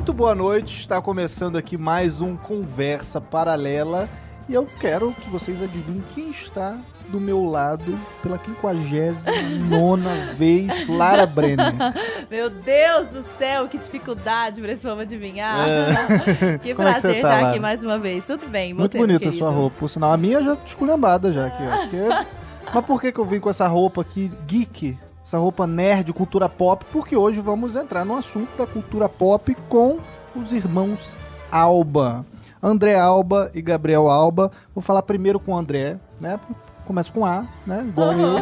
Muito boa noite, está começando aqui mais um Conversa Paralela e eu quero que vocês adivinhem quem está do meu lado pela 59 vez, Lara Brenner. Meu Deus do céu, que dificuldade para esse povo adivinhar. É. Que Como é que prazer tá, estar Lara? aqui mais uma vez. Tudo bem, Muito você, bonita a sua roupa, por sinal. A minha já esculhambada já aqui, ó. Porque- Mas por que, que eu vim com essa roupa aqui geek? Essa roupa nerd, cultura pop? Porque hoje vamos entrar no assunto da cultura pop com os irmãos Alba. André Alba e Gabriel Alba. Vou falar primeiro com o André, né? Começa com A, né? Igual eu.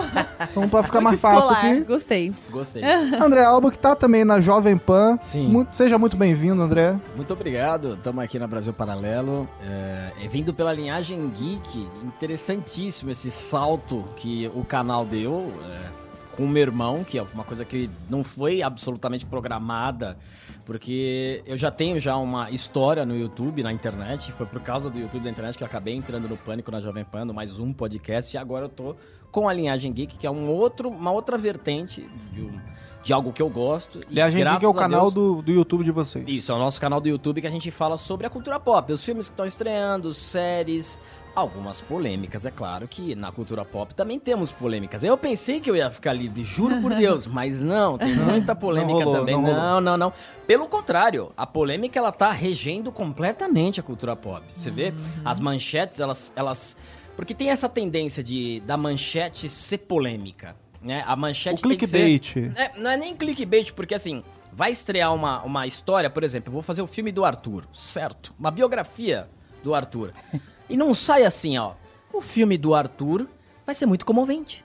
Então, pra ficar Muito mais fácil escolar, aqui. Gostei. Gostei. André Alba, que tá também na Jovem Pan. Sim. Muito- seja muito bem-vindo, André. Muito obrigado. Estamos aqui na Brasil Paralelo. É, é vindo pela linhagem geek. Interessantíssimo esse salto que o canal deu é, com o meu irmão, que é uma coisa que não foi absolutamente programada, porque eu já tenho já uma história no YouTube, na internet. Foi por causa do YouTube da internet que eu acabei entrando no Pânico na Jovem Pan, no mais um podcast. E agora eu tô com a linhagem geek, que é um outro, uma outra vertente de, um- de algo que eu gosto. E Aliás, a gente que é o canal Deus- do, do YouTube de vocês. isso, é o nosso canal do YouTube que a gente fala sobre a cultura pop, os filmes que estão estreando, séries, algumas polêmicas, é claro que na cultura pop também temos polêmicas. Eu pensei que eu ia ficar livre, juro por Deus, mas não, tem muita polêmica Não rolou, também. não. Não, não, não. Pelo contrário, a polêmica ela tá regendo completamente a cultura pop. Você vê, as manchetes, elas elas porque tem essa tendência de da manchete ser polêmica, né? A O manchete tem que ser clickbait. é, não é nem clickbait, porque assim, vai estrear uma, uma história, por exemplo, eu vou fazer o filme do Arthur, certo? Uma biografia do Arthur. E não sai assim, ó. O filme do Arthur vai ser muito comovente.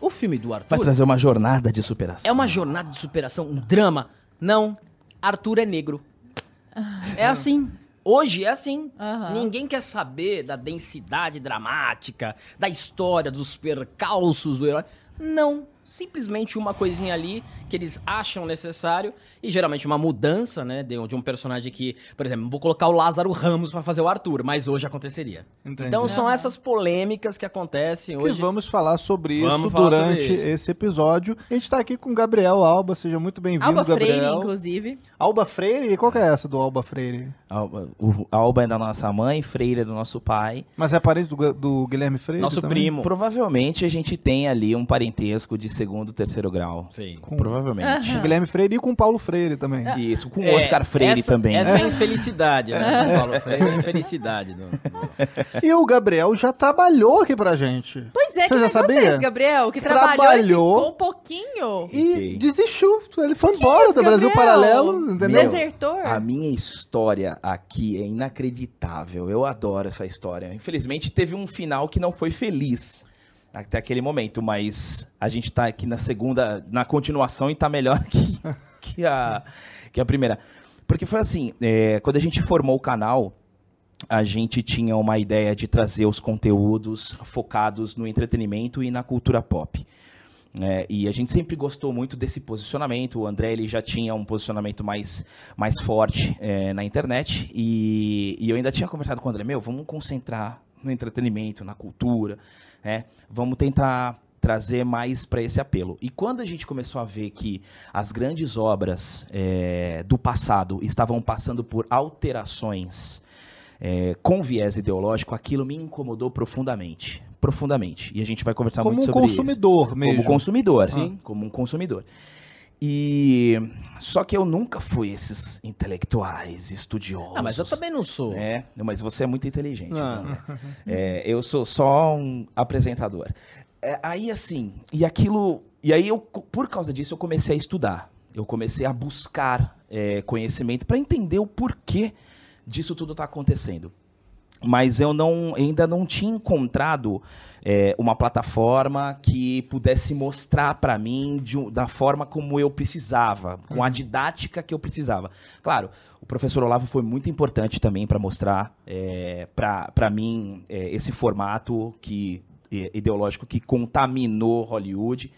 O filme do Vai Arthur trazer uma jornada de superação. é uma jornada de superação, um drama. Não, Arthur é negro. É assim. Hoje é assim. Aham. Ninguém quer saber da densidade dramática, da história, dos percalços do herói. Não. Simplesmente uma coisinha ali que eles acham necessário e geralmente uma mudança, né, de, de um personagem que, por exemplo, vou colocar o Lázaro Ramos pra fazer o Arthur, mas hoje aconteceria. Entendi. Então são essas polêmicas que acontecem Que hoje. vamos falar sobre isso Vamos falar sobre durante isso. esse episódio. A gente tá aqui com o Gabriel Alba, seja muito bem-vindo, Alba Gabriel. Freire, inclusive. Alba Freire? E qual que é essa do Alba Freire? Alba, o Alba é da nossa mãe, Freire é do nosso pai. Mas é parente do, do Guilherme Freire? Nosso também? primo. Provavelmente a gente tem ali um parentesco de segundo, terceiro grau. Sim. Provavelmente. Com Guilherme Freire e com o Paulo Freire também. Isso, com o É, Oscar Freire essa, também. Essa é a infelicidade, né? Paulo Freire é a infelicidade. do- do- E o Gabriel já trabalhou aqui pra gente. Pois é, Você que já sabia? vocês, Gabriel, que trabalhou Trabalhou. e ficou um pouquinho. E Fiquei. desistiu. Ele foi Que embora isso, do Brasil Gabriel? Paralelo, entendeu? Desertor. A minha história aqui é inacreditável. Eu adoro essa história. Infelizmente teve um final que não foi feliz até aquele momento, mas a gente tá aqui na segunda, na continuação e tá melhor que, que, a, que a primeira. Porque foi assim, é, quando a gente formou o canal, a gente tinha uma ideia de trazer os conteúdos focados no entretenimento e na cultura pop. né? e a gente sempre gostou muito desse posicionamento. O André ele já tinha um posicionamento mais, mais forte é, na internet. E, e eu ainda tinha conversado com o André: Meu, vamos concentrar no entretenimento, na cultura. Né? Vamos tentar trazer mais para esse apelo. E quando a gente começou a ver que as grandes obras é, do passado estavam passando por alterações é, com viés ideológico, aquilo me incomodou profundamente. Profundamente. E a gente vai conversar Como muito um sobre isso. consumidor mesmo. Como consumidor, Sim. Como um consumidor. E só que eu nunca fui esses intelectuais, estudiosos. Ah, mas eu também não sou. É, mas você é muito inteligente. Viu? É, eu sou só um apresentador. É, aí assim, e aquilo, e aí eu, por causa disso, eu comecei a estudar. Eu comecei a buscar é, conhecimento para entender o porquê disso tudo está acontecendo. Mas eu não, ainda não tinha encontrado é, uma plataforma que pudesse mostrar para mim de da forma como eu precisava, com a didática que eu precisava. Claro, o professor Olavo foi muito importante também para mostrar é, para mim é, esse formato que é, ideológico que contaminou Hollywood,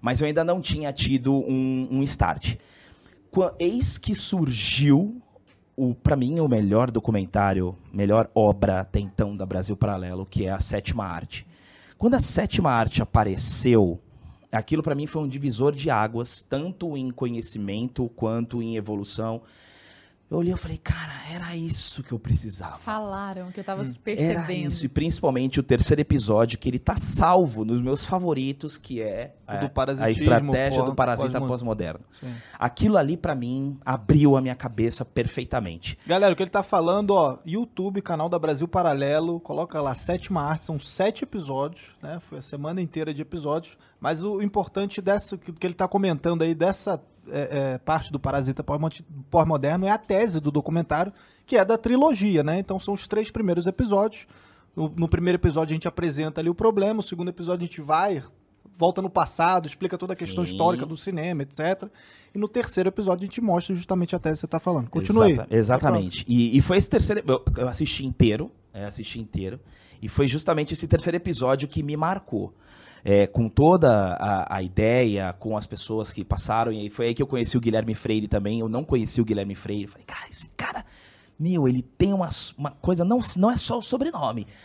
mas eu ainda não tinha tido um, um start. Eis que surgiu o para mim o melhor documentário, melhor obra até então da Brasil Paralelo, que é a Sétima Arte. Quando a Sétima Arte apareceu, aquilo para mim foi um divisor de águas, tanto em conhecimento quanto em evolução. Eu olhei e falei, cara, era isso que eu precisava. Falaram que eu tava se Hum. Era percebendo. isso, e principalmente o terceiro episódio, que ele tá salvo nos meus favoritos, que é O a, do a parasitismo estratégia pós- do parasita pós-moderno. Sim. Aquilo ali, pra mim, abriu a minha cabeça perfeitamente. Galera, o que ele tá falando, ó, YouTube, canal da Brasil Paralelo, coloca lá, sétima arte, são sete episódios, né? Foi a semana inteira de episódios. Mas o importante dessa, que, que ele tá comentando aí, dessa é, é, parte do Parasita pós- pós-moderno, é a tese do documentário, que é da trilogia, né? Então são os três primeiros episódios. No, no primeiro episódio a gente apresenta ali o problema, no segundo episódio a gente vai, volta no passado, explica toda a questão Sim. histórica do cinema, etc. E no terceiro episódio a gente mostra justamente a tese que você tá falando. Continue. Exata- exatamente. E, e foi esse terceiro. Eu, eu assisti inteiro. é, assisti inteiro. E foi justamente esse terceiro episódio que me marcou. É, com toda a, a ideia, com as pessoas que passaram. E foi aí que eu conheci o Guilherme Freire também. Eu não conheci o Guilherme Freire. Falei, cara, esse cara. Meu, ele tem uma, uma coisa, não, não é só o sobrenome.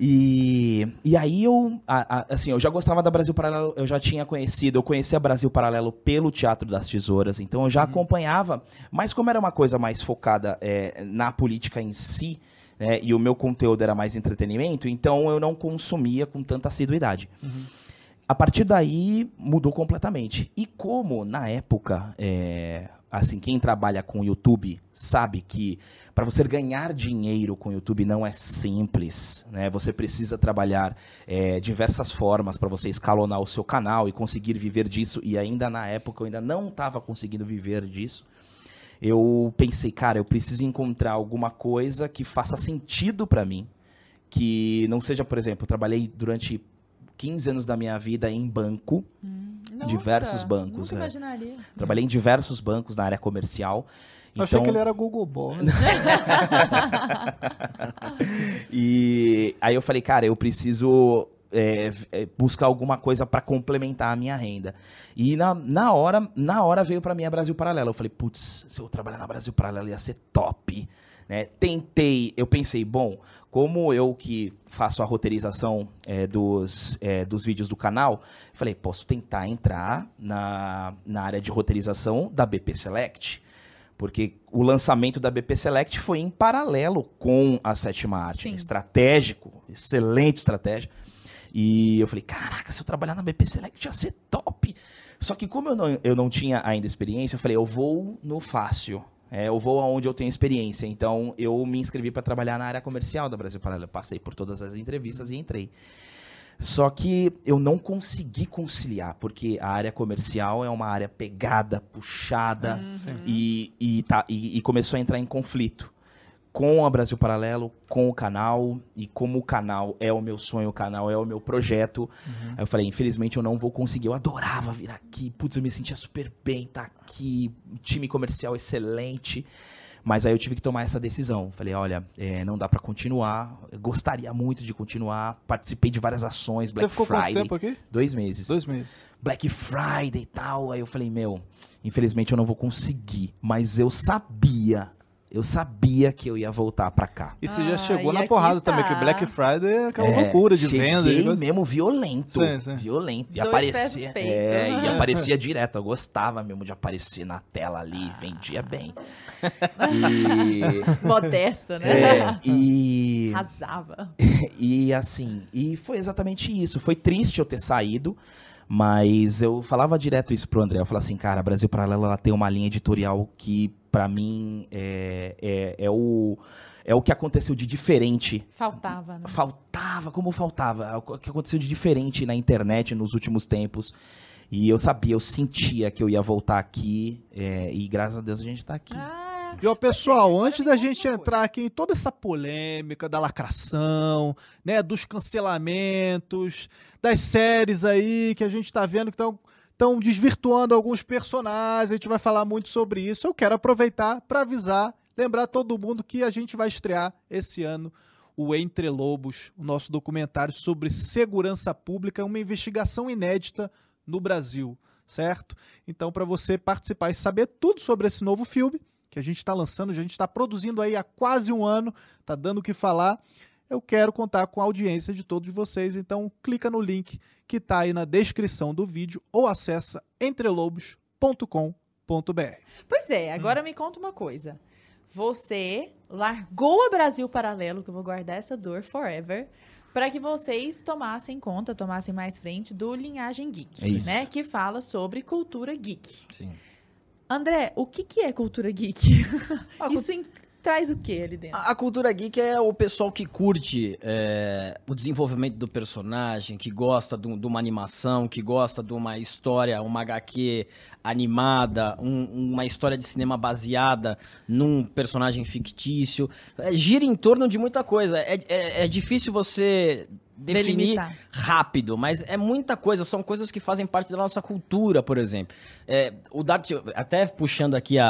E, e aí eu, a- a- assim, eu já gostava da Brasil Paralelo, eu já tinha conhecido, eu conhecia Brasil Paralelo pelo Teatro das Tesouras, então eu já acompanhava, mas como era uma coisa mais focada é, na política em si, né, e o meu conteúdo era mais entretenimento, então eu não consumia com tanta assiduidade. A partir daí mudou completamente. E como na época, é, assim, quem trabalha com YouTube sabe que para você ganhar dinheiro com o YouTube não é simples, né? Você precisa trabalhar é, diversas formas para você escalonar o seu canal e conseguir viver disso. E ainda na época eu ainda não estava conseguindo viver disso. Eu pensei, cara, eu preciso encontrar alguma coisa que faça sentido para mim, que não seja, por exemplo, eu trabalhei durante 15 anos da minha vida em banco, Nossa, diversos bancos, Nunca é. imaginaria. trabalhei em diversos bancos na área comercial. Eu achei que ele era Google né? E aí eu falei, cara, eu preciso é, é, buscar alguma coisa para complementar a minha renda. E na, na hora na hora veio para mim a Brasil Paralelo. Eu falei, putz, se eu trabalhar na Brasil Paralelo ia ser top. Né? Tentei, eu pensei, bom, como eu que faço a roteirização é, dos, é, dos vídeos do canal, falei, posso tentar entrar na, na área de roteirização da BP Select. Porque o lançamento da BP Select foi em paralelo com a sétima arte. Sim. Estratégico, excelente estratégia. E eu falei, caraca, se eu trabalhar na BP Select ia ser top. Só que como eu não, eu não tinha ainda experiência, eu falei, eu vou no fácil. É, eu vou aonde eu tenho experiência. Então eu me inscrevi para trabalhar na área comercial da Brasil Paralelo. Passei por todas as entrevistas e entrei. Só que eu não consegui conciliar, porque a área comercial é uma área pegada, puxada, e, e, tá, e, e começou a entrar em conflito com a Brasil Paralelo, com o canal, e como o canal é o meu sonho, o canal é o meu projeto. Aí eu falei, infelizmente eu não vou conseguir. Eu adorava vir aqui, putz, eu me sentia super bem, tá aqui, time comercial excelente. Mas aí eu tive que tomar essa decisão. Falei, olha, é, não dá pra continuar. Eu gostaria muito de continuar. Participei de várias ações, Black Você ficou quanto Friday. tempo aqui? Dois meses. Dois meses. Black Friday e tal. Aí eu falei, meu, infelizmente eu não vou conseguir. Mas eu sabia, eu sabia que eu ia voltar pra cá. E você Ah, já chegou e na porrada está. também, que Black Friday é aquela É, loucura de cheguei venda. coisa. mesmo violento. Sim, sim. Violento. E Dois aparecia. É, e aparecia direto. Eu gostava mesmo de aparecer na tela ali. Vendia bem. E. Modesto, né? É, e. Arrasava. E assim, e foi exatamente isso. Foi triste eu ter saído, mas eu falava direto isso pro André. Eu falava assim, cara, a Brasil Paralelo ela tem uma linha editorial que, pra mim, é, é, é o, é o que aconteceu de diferente Faltava, né? faltava, como faltava, o que aconteceu de diferente na internet nos últimos tempos. E eu sabia, eu sentia que eu ia voltar aqui, é, e graças a Deus a gente tá aqui. Ah, E ó, pessoal, antes da gente entrar aqui em toda essa polêmica da lacração, né, dos cancelamentos, das séries aí que a gente tá vendo que estão estão desvirtuando alguns personagens, a gente vai falar muito sobre isso. Eu quero aproveitar para avisar, lembrar todo mundo que a gente vai estrear esse ano o Entre Lobos, o nosso documentário sobre segurança pública, uma investigação inédita no Brasil, certo? Então, para você participar e saber tudo sobre esse novo filme, que a gente está lançando, a gente está produzindo aí há quase um ano, tá dando o que falar. Eu quero contar com a audiência de todos vocês, então clica no link que está aí na descrição do vídeo ou acessa entrelobos.com.br. Pois é, agora me conta uma coisa. você largou o Brasil Paralelo, que eu vou guardar essa dor forever, para que vocês tomassem conta, tomassem mais frente do Linhagem Geek, É isso. né? Que fala sobre cultura geek. Sim. André, o que, que é cultura geek? A Isso em- traz o que ali dentro? A a cultura geek é o pessoal que curte é, o desenvolvimento do personagem, que gosta de, de uma animação, que gosta de uma história, uma HQ animada, um- uma história de cinema baseada num personagem fictício. É, gira em torno de muita coisa. É, é- é difícil você definir Delimitar. rápido, mas é muita coisa, são coisas que fazem parte da nossa cultura, por exemplo. É, o Dart, até puxando aqui a,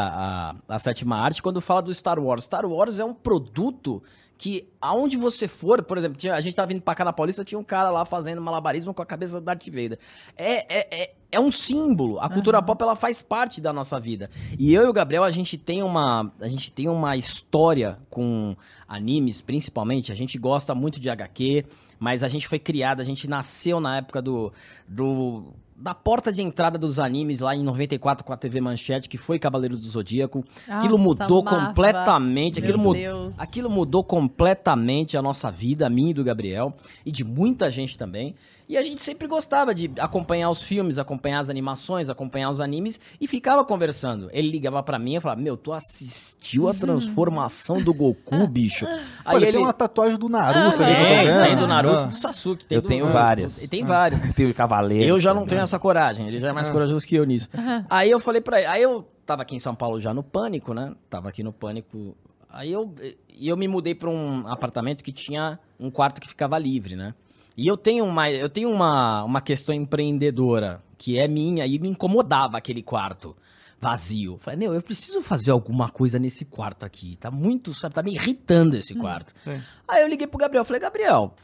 a, a sétima arte, quando fala do Star Wars, Star Wars é um produto que aonde você for, por exemplo, tinha- a gente tava vindo pra cá na Paulista, tinha um cara lá fazendo malabarismo com a cabeça do Darth Vader. É, é, é, é um símbolo, a cultura pop ela faz parte da nossa vida. E eu e o Gabriel, a gente tem uma, a gente tem uma história com animes, principalmente, a gente gosta muito de HQ, mas a gente foi criado, a gente nasceu na época do, do da porta de entrada dos animes lá em 94 com a TV Manchete, que foi Cavaleiro do Zodíaco. aquilo Nossa, mudou amava. completamente, Meu aquilo, Deus. aquilo mudou completamente a nossa vida, a minha e do Gabriel, e de muita gente também. E a gente sempre gostava de acompanhar os filmes, acompanhar as animações, acompanhar os animes e ficava conversando. Ele ligava pra mim e falava: Meu, tu assistiu a transformação do Goku, bicho? Aí Olha, ele. tem uma tatuagem do Naruto ali, Tem, tá vendo? tem do Naruto, Ah. do Sasuke. Tem Eu do- tenho do- várias. Tem várias. Tem o Cavaleiro. Eu já não também. tenho essa coragem, ele já é mais corajoso que eu nisso. Aí eu falei pra ele, aí eu tava aqui em São Paulo já no Pânico, né? Tava aqui no Pânico. Aí eu, e eu me mudei pra um apartamento que tinha um quarto que ficava livre, né? E eu tenho uma, eu tenho uma, uma questão empreendedora que é minha e me incomodava aquele quarto vazio. Falei, meu, eu preciso fazer alguma coisa nesse quarto aqui. Tá muito, sabe, tá me irritando esse quarto. sim. Aí eu liguei pro Gabriel, falei, Gabriel,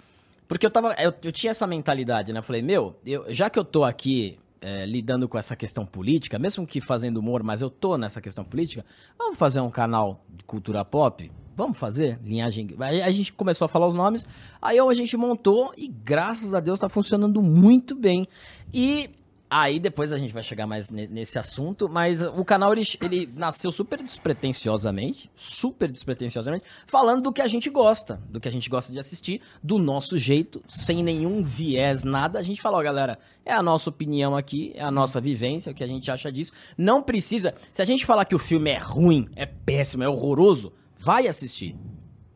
porque eu tava. Eu, eu tinha essa mentalidade, né? Eu falei, meu, eu- já que eu tô aqui é, lidando com essa questão política, mesmo que fazendo humor, mas eu tô nessa questão política, vamos fazer um canal de cultura pop? Vamos fazer? Linhagem. Aí a gente começou a falar os nomes, aí a gente montou e graças a Deus tá funcionando muito bem. E Aí depois a gente vai chegar mais ne- nesse assunto, mas o canal ele, ele nasceu super despretensiosamente, super despretensiosamente, falando do que a gente gosta, do que a gente gosta de assistir, do nosso jeito, sem nenhum viés, nada. A gente falou, galera, é a nossa opinião aqui, é a nossa vivência, o que a gente acha disso. Não precisa. Se a gente falar que o filme é ruim, é péssimo, é horroroso, vai assistir.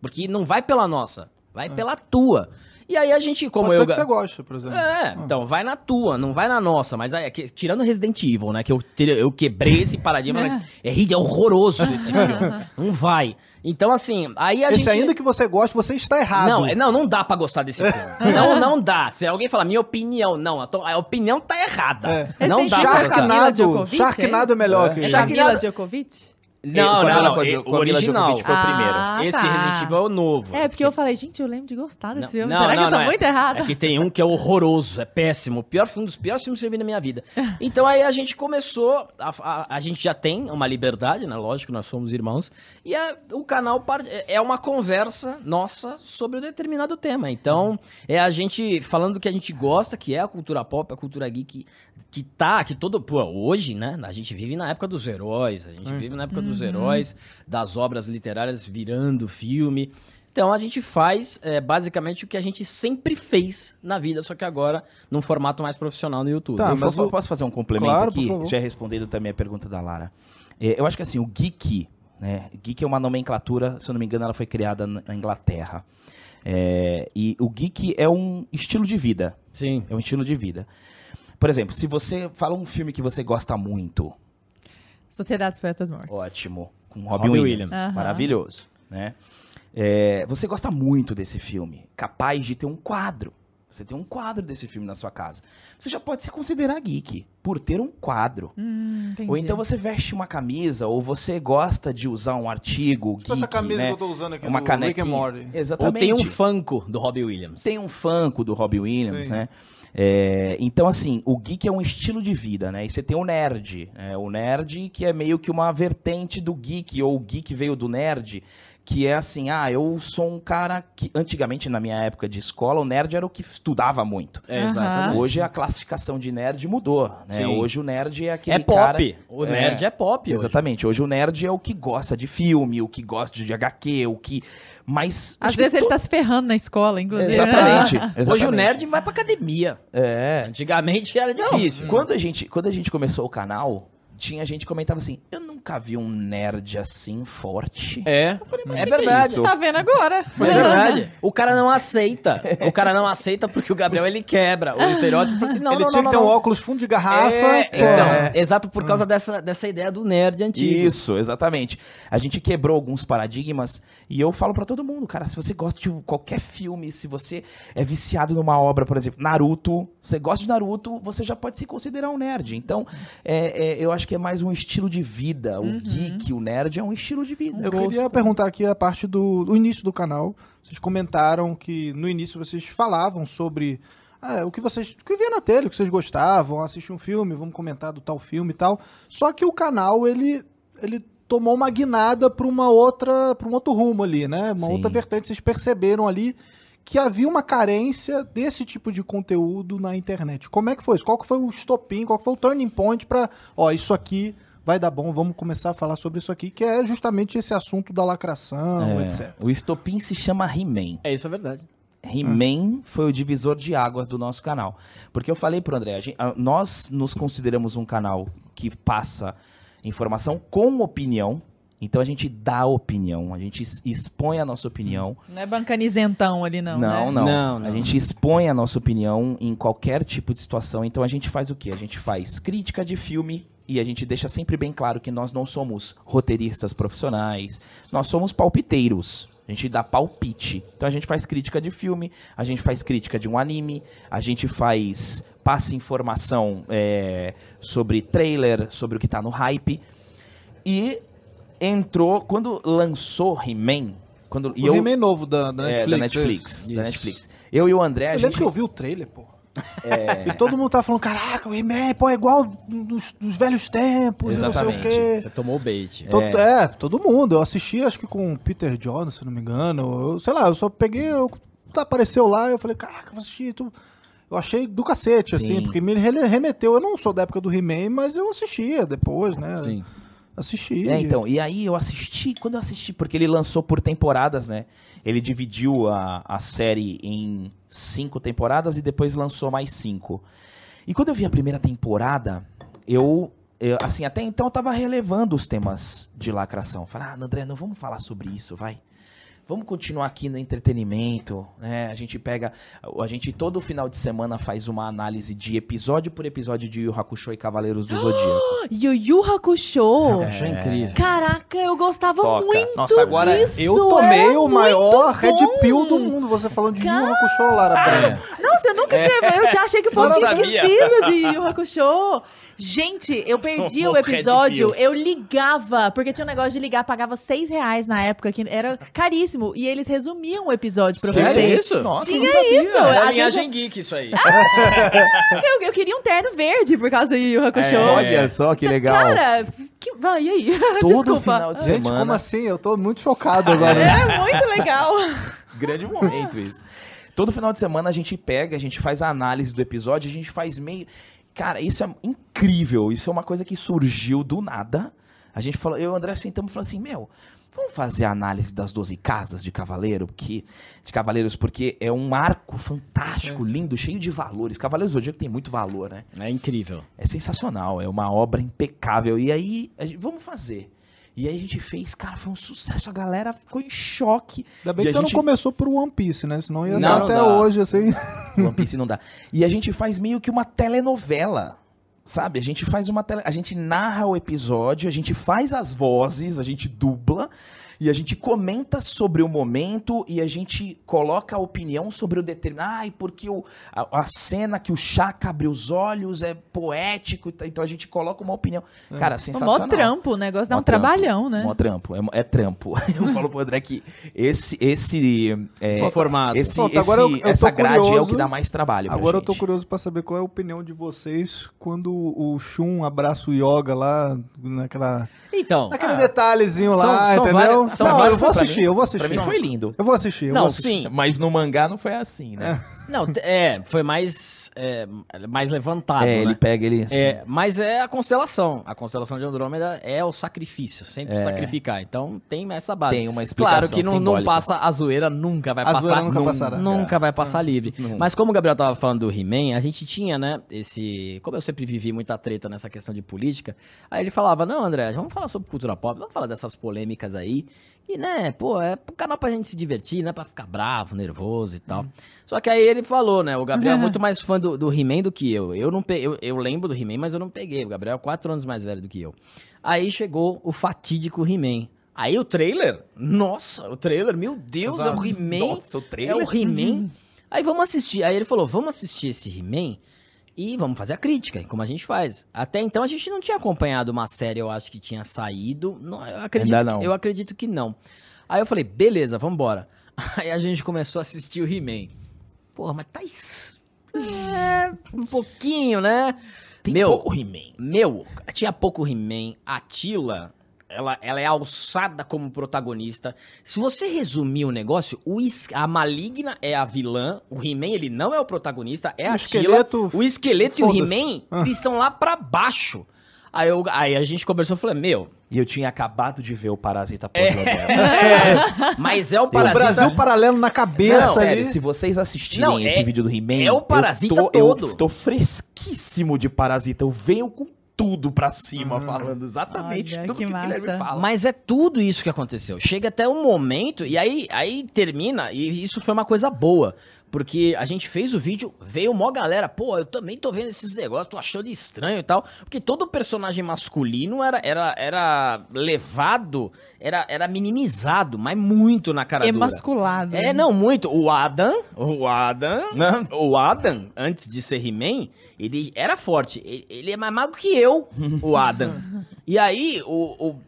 Porque não vai pela nossa, vai pela tua. E aí a gente, como Pode eu. ser que você goste, por exemplo. É, então vai na tua, não vai na nossa. Mas aí, que- tirando Resident Evil, né? Que eu, eu quebrei esse paradigma. né, é, ri- é horroroso esse filme. Não vai. Então, assim, aí a Esse gente. ainda que você goste, você está errado. Não, é- não, não dá pra gostar desse filme. não, não dá. Se alguém falar minha opinião, não, a, to- a opinião tá errada. É. Não dá pra gostar. Sharknado, é melhor É. que É ele. Sharknado- Djokovic? Não, não, não. com a- é com O original. Foi o primeiro. Ah, Esse tá. Resident Evil é o novo. É, porque eu falei, gente, eu lembro de gostar desse filme. Não, Será que não, eu tô não, é- muito errada? É que tem um que é horroroso, é péssimo. O pior, um dos piores filmes que eu vi na minha vida. Então aí a gente começou, a, a, a gente já tem uma liberdade, né? Lógico, nós somos irmãos. E a- o canal par- é uma conversa nossa sobre um determinado tema. Então é a gente falando do que a gente gosta, que é a cultura pop, a cultura geek, que tá, que todo. Pô, hoje, né? A gente vive na época dos heróis, a gente vive na época dos heróis, das obras literárias virando filme. Então a gente faz é, basicamente o que a gente sempre fez na vida, só que agora num formato mais profissional no YouTube. Tá, eu mas posso, posso fazer um complemento Claro, aqui? Já respondendo também a pergunta da Lara. É, eu acho que assim, o geek, né? Geek é uma nomenclatura, se eu não me engano, ela foi criada na na Inglaterra. É, e o geek é um estilo de vida. Sim. É um estilo de vida. Por exemplo, se você fala um filme que você gosta muito, Sociedade dos Poetas Mortos. ótimo, com Robin, Robin Williams, Williams. Aham. maravilhoso, né? É, você gosta muito desse filme, capaz de ter um quadro. Você tem um quadro desse filme na sua casa. Você já pode se considerar geek por ter um quadro. Hum. Ou então você veste uma camisa, ou você gosta de usar um artigo Tipo geek, essa camisa né? que eu tô usando aqui uma do canequinha. Rick and Morty. Ou Exatamente. tem um Funko do Robbie Williams. Tem um Funko do Robbie Williams, Sim. né? É, então, assim, o geek é um estilo de vida, né? E você tem o nerd. né? O nerd que é meio que uma vertente do geek, ou o geek veio do nerd, que é assim, ah, eu sou um cara que antigamente na minha época de escola, o nerd era o que estudava muito. É, exatamente. Hoje a classificação de nerd mudou, né? Sim. Hoje o nerd é aquele É pop. cara- O nerd é, pop. hoje. Exatamente. Hoje o nerd é o que gosta de filme, o que gosta de HQ, o que mas Às que vezes ele to- tá se ferrando na escola, inclusive. Exatamente, Hoje exatamente. o nerd vai pra academia. é Antigamente era difícil. Quando a gente, quando a gente começou o canal, tinha gente que comentava assim: "Eu nunca vi um nerd assim forte". É, mas é é verdade. Tá vendo agora? É verdade. O cara não aceita. O cara não aceita porque o Gabriel ele quebra o estereótipo. Fala assim, não, ele não, tinha não, que ter não. um óculos fundo de garrafa. É, então, É. exato por causa dessa, dessa ideia do nerd antigo. Isso, exatamente. A gente quebrou alguns paradigmas e eu falo pra todo mundo, cara, se você gosta de qualquer filme, se você é viciado numa obra, por exemplo, Naruto, você gosta de Naruto, você já pode se considerar um nerd. Então, é, é, eu acho que é mais um estilo de vida. O geek, o nerd é um estilo de vida. Eu gosto. queria perguntar aqui a parte do, do início do canal. Vocês comentaram que no início vocês falavam sobre ah, o que vocês o que via na tele, o que vocês gostavam, assistir um filme, vamos comentar do tal filme e tal. Só que o canal ele ele tomou uma guinada para uma outra para um outro rumo ali, né? Uma Sim. outra vertente. Vocês perceberam ali que havia uma carência desse tipo de conteúdo na internet. Como é que foi isso? Qual que foi o estopim? Qual que foi o turning point para, ó, isso aqui vai dar bom, vamos começar a falar sobre isso aqui, que é justamente esse assunto da lacração, É, etc. o estopim se chama He-Man. É isso, é verdade. He-Man foi o divisor de águas do nosso canal. Porque eu falei pro André, a gen- a- nós nos consideramos um canal que passa informação com opinião. Então a gente dá opinião, a gente expõe a nossa opinião. Não é bancanizentão ali, não. Não, né? não, Não, não. A gente expõe a nossa opinião em qualquer tipo de situação. Então a gente faz o quê? A gente faz crítica de filme e a gente deixa sempre bem claro que nós não somos roteiristas profissionais, nós somos palpiteiros. A gente dá palpite. Então a gente faz crítica de filme, a gente faz crítica de um anime, a gente faz passa informação é, sobre trailer, sobre o que tá no hype. E entrou quando lançou He-Man, quando e o eu He-Man novo da, da é, Netflix. da Netflix, isso. da. Netflix. Eu e o André, a Eu gente lembro que eu vi o trailer, pô. E todo mundo tava falando, caraca, o He-Man, pô, é igual dos, dos velhos tempos, e não sei o Exatamente. quê. Você tomou o bait. To- É. todo mundo. Eu assisti, acho que com o Peter Jordan, se não me engano. Eu, sei lá, eu só peguei, eu, apareceu lá, eu falei, caraca, vou assistir. Tu... Eu achei do cacete, assim, Sim. porque me remeteu. Eu não sou da época do He-Man, mas eu assistia depois, né? Sim. Assisti. É, então, e aí eu assisti, quando eu assisti, porque ele lançou por temporadas, né? Ele dividiu a, a série em cinco temporadas e depois lançou mais cinco. E quando eu vi a primeira temporada, eu, eu, assim, até então eu tava relevando os temas de lacração. Falei, ah, André, não vamos falar sobre isso, vai. Vamos continuar aqui no entretenimento, né? A gente pega, a gente todo final de semana faz uma análise de episódio por episódio de Yu Hakusho e Cavaleiros do Zodíaco. Yu Yu Hakusho. Achei incrível. Caraca, eu gostava Toca. muito Nossa, agora disso. eu tomei é o maior Red. Pill do mundo. Você falando de Yu Yu Hakusho, Lara Branca. Nossa, eu nunca tinha. Eu já achei que sabia. esquecido de Yu Hakusho. Gente, eu perdi Tomou o episódio, eu ligava, porque tinha um negócio de ligar, pagava seis reais na época, que era caríssimo, e eles resumiam o episódio pra Sério você. isso? Nossa, Tinha eu não sabia. isso. É Às a vezes linhagem geek isso aí. eu, eu queria um terno verde por causa do Yu Hakusho. É. Olha só que legal. Cara, que... vai, e aí? Todo Desculpa. final de Gente, semana. como assim? Eu tô muito chocado agora. É muito legal. Grande momento isso. Todo final de semana a gente pega, a gente faz a análise do episódio, a gente faz meio. Cara, isso é incrível. Isso é uma coisa que surgiu do nada. A gente falou, eu e o André sentamos e falamos assim: Meu, vamos fazer a análise das 12 casas de Cavaleiro, porque, de Cavaleiros, porque é um arco fantástico, lindo, cheio de valores. Cavaleiros do Zodíaco tem muito valor, né? É incrível. É sensacional, é uma obra impecável. E aí, gente, vamos fazer. E aí a gente fez, cara, foi um sucesso, a galera ficou em choque. Ainda bem E que a você gente- não começou por One Piece, né? Senão ia Não, dar não até dá. hoje, assim. One Piece não dá. E a gente faz meio que uma telenovela. Sabe? A gente faz uma tele... A gente narra o episódio, a gente faz as vozes, a gente dubla e a gente comenta sobre o momento e a gente coloca a opinião sobre o determinado. Ai, porque o, a, a cena que o Chaka abre os olhos é poético, e então a gente coloca uma opinião. Cara, sensacional. Mó trampo, o negócio dá Mó um trampo. trabalhão, né? Mó trampo, é, é trampo. Eu falo pro André que esse, esse, é, Esse formato. esse, agora eu- eu tô essa grade é o curioso. que dá mais trabalho pra Agora eu tô curioso pra saber qual é a opinião de vocês quando o Shun abraça o Yoga lá, naquela, Então, naquele detalhezinho são- lá, são entendeu? várias- São não, eu vou pra assistir, mim- eu vou Pra assistir. mim foi lindo. Eu vou assistir, eu vou Não, assistir. sim. Mas no mangá não foi assim, né? Não, é, foi mais, é, mais levantado, é, né? ele pega ele assim. É, mas é a constelação. A constelação de Andrômeda é o sacrifício, sempre É. sacrificar. Então tem essa base. Tem uma explicação Claro que não, não passa a zoeira, nunca vai A passar. zoeira nunca nun- passará. Nunca vai passar livre. Nunca. Mas como o Gabriel tava falando do He-Man, a gente tinha, né, esse... Como eu sempre vivi muita treta nessa questão de política, aí ele falava, não, André, vamos falar sobre cultura pop, vamos falar dessas polêmicas aí. E, né, pô, é um canal pra gente se divertir, né, pra ficar bravo, nervoso e tal. Só que aí ele falou, né, o Gabriel é muito mais fã do, do He-Man do que eu. Eu, não pe... eu, eu lembro do He-Man, mas eu não peguei. O Gabriel é quatro anos mais velho do que eu. Aí chegou o fatídico He-Man. Aí o trailer, nossa, o trailer, meu Deus, é o He-Man. Nossa, o É trailer. o He-Man. Aí vamos assistir. Aí ele falou, vamos assistir esse He-Man e vamos fazer a crítica, como a gente faz. Até então a gente não tinha acompanhado uma série, eu acho que tinha saído. Não, eu acredito, Ainda não. Que, eu acredito que não. Aí eu falei, beleza, vambora. Aí a gente começou a assistir o He-Man. Porra, mas tá... es- É, um pouquinho, né? Tem meu, pouco He-Man. Meu, tinha pouco He-Man. A Tila, ela, ela é alçada como protagonista. Se você resumir o negócio, o a Maligna é a vilã, o He-Man, ele não é o protagonista, é O a esqueleto, Tila. O esqueleto e o. He-Man, Ah. eles estão lá pra baixo. Aí, eu- aí a gente conversou e falei, meu, E eu tinha acabado de ver o Parasita É. pós-moderno. mas é o Sim, O parasita... Brasil paralelo na cabeça Não, sério, se vocês assistirem Não, esse é- vídeo do He-Man... é o eu Parasita tô- todo. Eu tô fresquíssimo de Parasita. Eu venho com tudo pra cima, falando exatamente Olha, tudo que que, o Guilherme fala. Mas é tudo isso que aconteceu. Chega até um momento, e aí, aí termina, e isso foi uma coisa boa. Porque a gente fez o vídeo, veio mó galera, pô, eu também tô vendo esses negócios, tô achando estranho e tal. Porque todo personagem masculino era, era, era levado, era, era minimizado, mas muito na cara dura. Emasculado. É, não, muito. O Adam, o Adam, o Adam, antes de ser He-Man, ele era forte. Ele, ele é mais mago que eu, o Adam. e aí, o, o,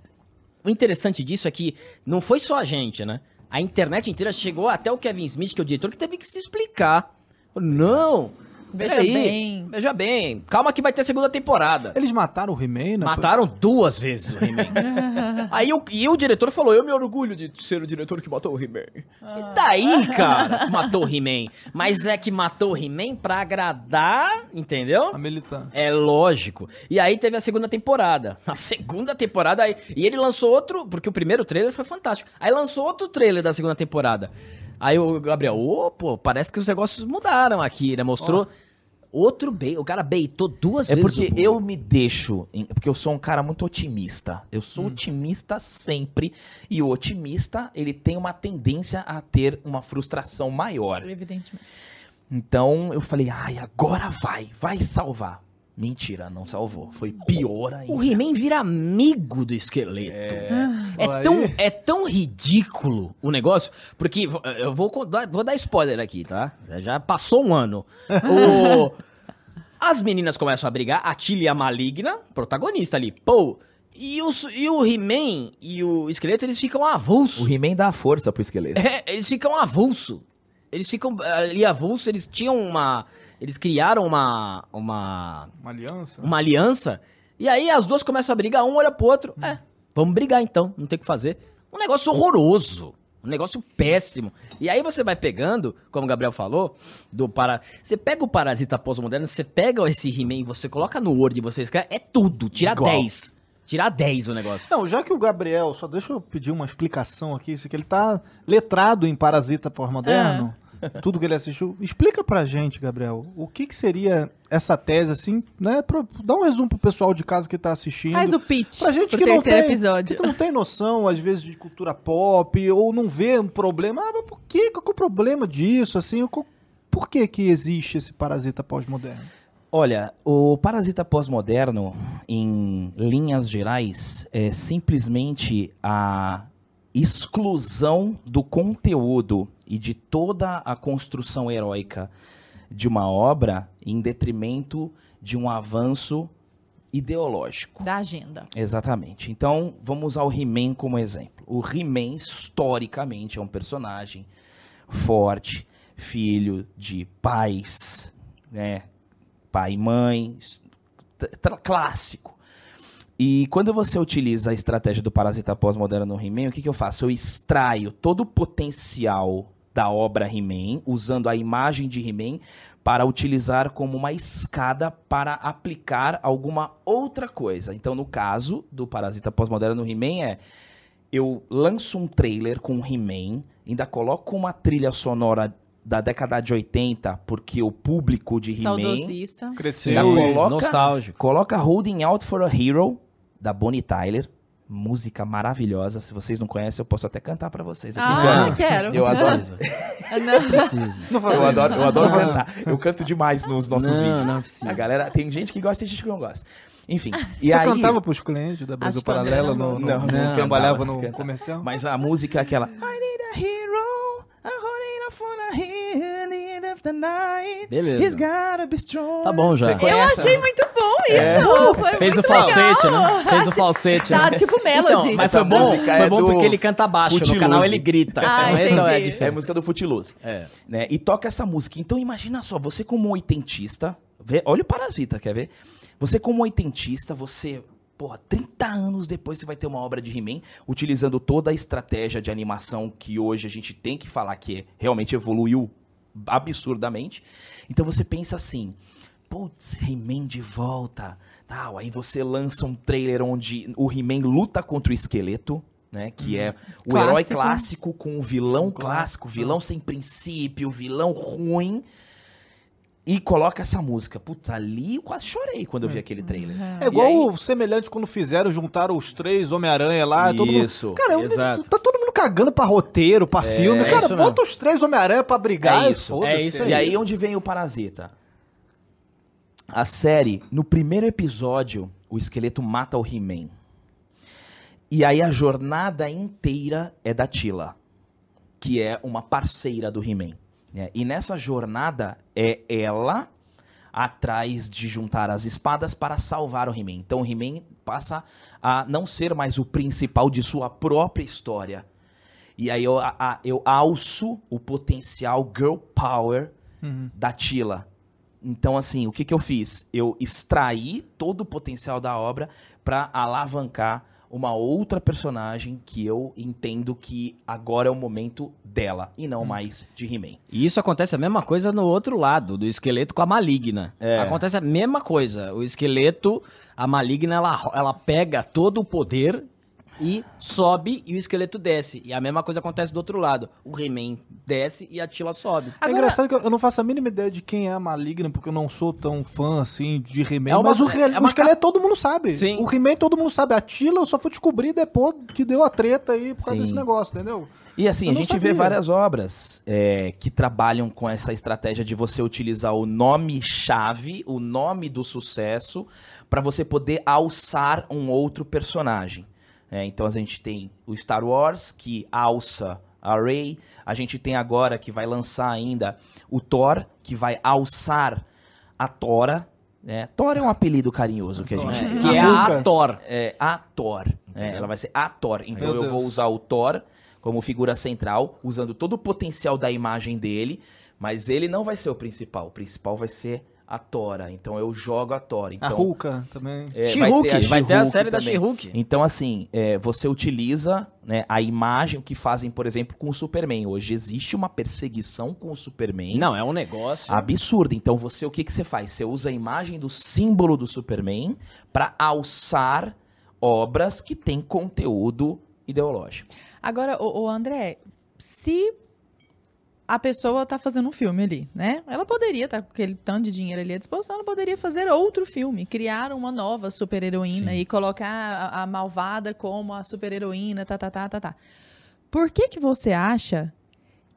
o interessante disso é que não foi só a gente, né? A internet inteira chegou até o Kevin Smith, que é o diretor, que teve que se explicar. Não! Veja peraí, bem. Veja bem. Calma que vai ter segunda temporada. Eles mataram o He-Man, né? Mataram duas vezes o He-Man. Aí o, e o diretor falou: Eu me orgulho de ser o diretor que matou o He-Man. E daí, cara, matou o He-Man? Mas é que matou o He-Man pra agradar, entendeu? A militância. É lógico. E aí teve a segunda temporada. A segunda temporada, aí, e ele lançou outro, porque o primeiro trailer foi fantástico. Aí lançou outro trailer da segunda temporada. Aí o Gabriel, ô, pô, parece que os negócios mudaram aqui, né? Mostrou outro bait. O cara beitou duas É vezes. porque o Bruno. eu me deixo, em- porque eu sou um cara muito otimista. Eu sou Hum. otimista sempre e o otimista, ele tem uma tendência a ter uma frustração maior. Evidentemente. Então eu falei, ai, agora vai, vai salvar. Mentira, não salvou. Foi pior ainda. O He-Man vira amigo do esqueleto. É, Olha tão, aí. é tão ridículo o negócio, porque eu vou, vou dar spoiler aqui, tá? Já passou um ano. O- as meninas começam a brigar, a Tilly a Maligna, protagonista ali, pô. E, os, e o He-Man e o esqueleto, eles ficam avulso. O He-Man dá força pro esqueleto. É, eles ficam avulso. Eles ficam ali avulso, eles tinham uma... Eles criaram uma... uma Uma aliança? uma aliança. E aí as duas começam a brigar, um olha pro outro. É, vamos brigar então, não tem o que fazer. Um negócio horroroso. Um negócio péssimo. E aí você vai pegando, como o Gabriel falou, do para. Você pega o parasita pós-moderno, você pega esse He-Man e você coloca no Word e você escreve. É tudo. Tira Igual. 10. Tira 10 o negócio. Não, já que o Gabriel, só deixa eu pedir uma explicação aqui, isso que ele tá letrado em Parasita Pós-Moderno, tudo que ele assistiu. Explica pra gente, Gabriel, o que que seria essa tese, assim, né? Pra, dá um resumo pro pessoal de casa que tá assistindo. Faz o pitch Pra gente pro que não tem, episódio. que não tem noção, às vezes, de cultura pop, ou não vê um problema. Ah, mas por quê? Qual que é o problema disso, assim? Por que que existe esse Parasita Pós-Moderno? Olha, o Parasita Pós-Moderno, em linhas gerais, é simplesmente a exclusão do conteúdo e de toda a construção heróica de uma obra em detrimento de um avanço ideológico. Da agenda. Exatamente. Então, vamos usar o He-Man como exemplo. O He-Man, historicamente, é um personagem forte, filho de pais, né? Pai e mãe, clássico. E quando você utiliza a estratégia do parasita pós-moderno no He-Man, o que, que eu faço? Eu extraio todo o potencial da obra He-Man, usando a imagem de He-Man, para utilizar como uma escada para aplicar alguma outra coisa. Então, no caso do Parasita Pós-Moderno no He-Man, é eu lanço um trailer com o He-Man, ainda coloco uma trilha sonora da década de 80, porque o público de He-Man. Cresceu. Coloca- nostálgico. Coloca Holding Out for a Hero, da Bonnie Tyler. Música maravilhosa. Se vocês não conhecem, eu posso até cantar pra vocês aqui. Ah, Não. quero. Eu adoro. Precisa. Não. Precisa. Não Eu adoro, eu adoro cantar. Eu canto demais nos nossos não, vídeos. não precisa. A galera, tem gente que gosta e gente que não gosta. Enfim, e Você aí... cantava pros clientes da Brasil Paralela não no, no, Não, no- não, trabalhava no comercial? Mas a música é aquela... I need a hero, a holding out for a end of the night. Beleza. He's gotta be strong. Tá bom já. Eu achei muito bom isso. É. Foi Fez o muito falsete, legal. né? Fez o falsete. Tá, né? tipo Melody. Então, mas foi bom, foi é bom do porque ele canta baixo, no Footloose. canal ele grita. Ah, então essa é a entendi. É diferença. música do Footloose. É. né? E toca essa música. Então imagina só, você como um oitentista, vê, olha o Parasita, quer ver? Você como oitentista, você, porra, 30 anos depois você vai ter uma obra de He-Man utilizando toda a estratégia de animação que hoje a gente tem que falar que realmente evoluiu absurdamente. Então você pensa assim, putz, He-Man de volta, tal. Aí você lança um trailer onde o He-Man luta contra o esqueleto, né? Que é o herói Clássico. clássico com o vilão clássico, vilão sem princípio, vilão ruim. E coloca essa música. Putz, ali eu quase chorei quando eu vi aquele trailer. É igual aí- o semelhante quando fizeram, juntaram os três Homem-Aranha lá. Todo mundo... Isso. Cara, eu- exato. tá todo mundo cagando pra roteiro, pra filme. é Cara, isso bota os três Homem-Aranha pra brigar É e isso, é isso E aí onde vem o Parasita? A série, no primeiro episódio, o esqueleto mata o He-Man. E aí a jornada inteira é da Tila, que é uma parceira do He-Man. Né? E nessa jornada é ela atrás de juntar as espadas para salvar o He-Man. Então o He-Man passa a não ser mais o principal de sua própria história. E aí eu, a- eu alço o potencial girl power da Tila. Então, assim, o que, que eu fiz? Eu extraí todo o potencial da obra para alavancar uma outra personagem que eu entendo que agora é o momento dela e não mais de He-Man. E isso acontece a mesma coisa no outro lado, do esqueleto com a maligna. É. Acontece a mesma coisa. O esqueleto, a maligna, ela, ela pega todo o poder e sobe e o esqueleto desce. E a mesma coisa acontece do outro lado. O He-Man desce e a Tila sobe. É engraçado que eu- não faço a mínima ideia de quem é a Maligna, porque eu não sou tão fã, assim, de He-Man. É uma- mas o, é uma o esqueleto todo mundo sabe. Sim. O He-Man todo mundo sabe. A Tila eu só fui descobrir depois que deu a treta aí por causa Sim. desse negócio, entendeu? E assim, Eu a gente vê sabia. várias obras é, que trabalham com essa estratégia de você utilizar o nome-chave, o nome do sucesso, para você poder alçar um outro personagem. É, então a gente tem o Star Wars, que alça a Rey. A gente tem agora, que vai lançar ainda, o Thor, que vai alçar a Tora. né? Thor é um apelido carinhoso que a gente... É, que é a Thor. É, a Thor. É, ela vai ser a Thor. Então Meu eu Deus. vou usar o Thor como figura central, usando todo o potencial da imagem dele, mas ele não vai ser o principal. O principal vai ser a Tora. Então eu jogo a Tora. Então, a Hulka também. é, vai ter a She-Hulk série da também. She-Hulk. Então, assim, é, você utiliza né, a imagem, o que fazem, por exemplo, com o Superman. Hoje existe uma perseguição com o Superman. Não, é um negócio. Absurdo. Então você o que que você faz? Você usa a imagem do símbolo do Superman para alçar obras que têm conteúdo ideológico. Agora, o, André, se a pessoa tá fazendo um filme ali, né? Ela poderia estar com aquele tanto de dinheiro ali à disposição, ela poderia fazer outro filme, criar uma nova super-heroína e colocar a, a malvada como a super-heroína, tá, tá, tá, tá, tá. Por que que você acha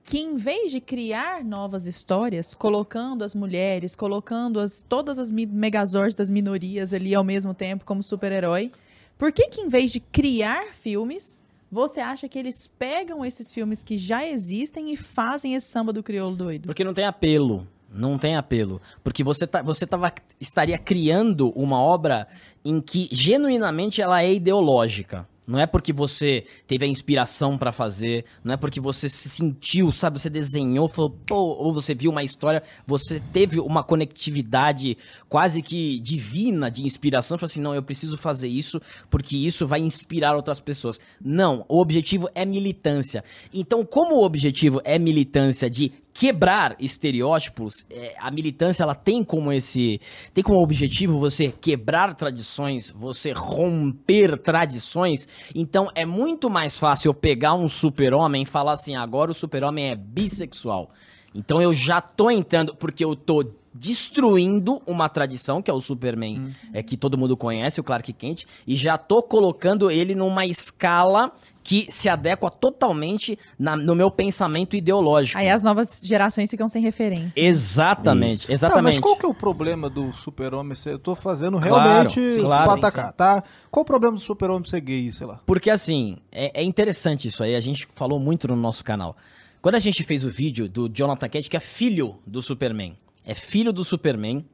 que em vez de criar novas histórias, colocando as mulheres, colocando as, todas as megazords das minorias ali ao mesmo tempo como super-herói, por que que em vez de criar filmes, você acha que eles pegam esses filmes que já existem e fazem esse samba do crioulo doido? Porque não tem apelo. Não tem apelo. Porque você, tá, você tava, estaria criando uma obra em que genuinamente ela é ideológica. Não é porque você teve a inspiração pra fazer, não é porque você se sentiu, sabe? Você desenhou, falou, pô, ou você viu uma história, você teve uma conectividade quase que divina de inspiração, falou assim, não, eu preciso fazer isso porque isso vai inspirar outras pessoas. Não, o objetivo é militância. Então, como o objetivo é militância de quebrar estereótipos, é, a militância ela tem como esse tem como objetivo você quebrar tradições, você romper tradições. Então é muito mais fácil eu pegar um super-homem e falar assim, agora o super-homem é bissexual. Então eu já tô entrando porque eu tô destruindo uma tradição que é o Superman, é que todo mundo conhece, o Clark Kent, e já tô colocando ele numa escala que se adequa totalmente na- no meu pensamento ideológico. Aí as novas gerações ficam sem referência. Exatamente, Tá, exatamente. mas qual que é o problema do super-homem ser... Eu tô fazendo Claro, realmente sim, claro, sim, atacar, tá? Qual o problema do super-homem ser gay, sei lá? Porque assim, é, é interessante isso aí, a gente falou muito no nosso canal. Quando a gente fez o vídeo do Jonathan Kent, que é filho do Superman, é filho do Superman,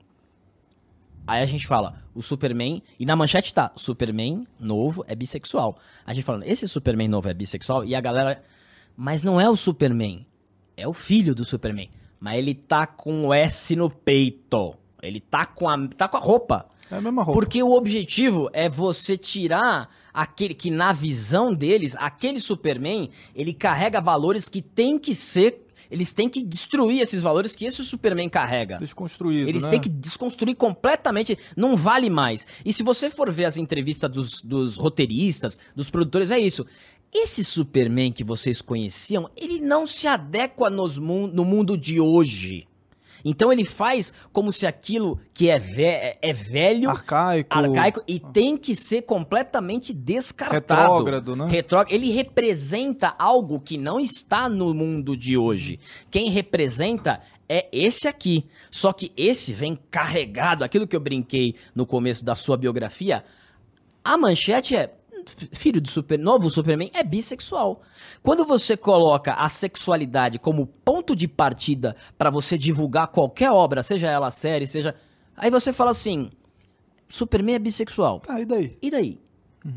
aí a gente fala, o Superman, e na manchete tá, Superman novo é bissexual. A gente falando, esse Superman novo é bissexual, e a galera, mas não é o Superman, é o filho do Superman. Mas ele tá com o S no peito, ele tá com a, tá com a roupa. É a mesma roupa. Porque o objetivo é você tirar aquele que, na visão deles, aquele Superman, ele carrega valores que tem que ser. Eles têm que destruir esses valores que esse Superman carrega. Desconstruído, Eles né? têm que desconstruir completamente, não vale mais. E se você for ver as entrevistas dos, dos roteiristas, dos produtores, é isso. Esse Superman que vocês conheciam, ele não se adequa nos no mundo de hoje. Então ele faz como se aquilo que é, ve- é velho, Arcaico. arcaico e tem que ser completamente descartado. Retrógrado, né? Ele representa algo que não está no mundo de hoje. Quem representa é esse aqui. Só que esse vem carregado, aquilo que eu brinquei no começo da sua biografia. A manchete é "F- filho do super, novo Superman é bissexual. Quando você coloca a sexualidade como ponto de partida pra você divulgar qualquer obra, seja ela série, seja, aí você fala assim, Superman é bissexual. Tá, e daí? E daí?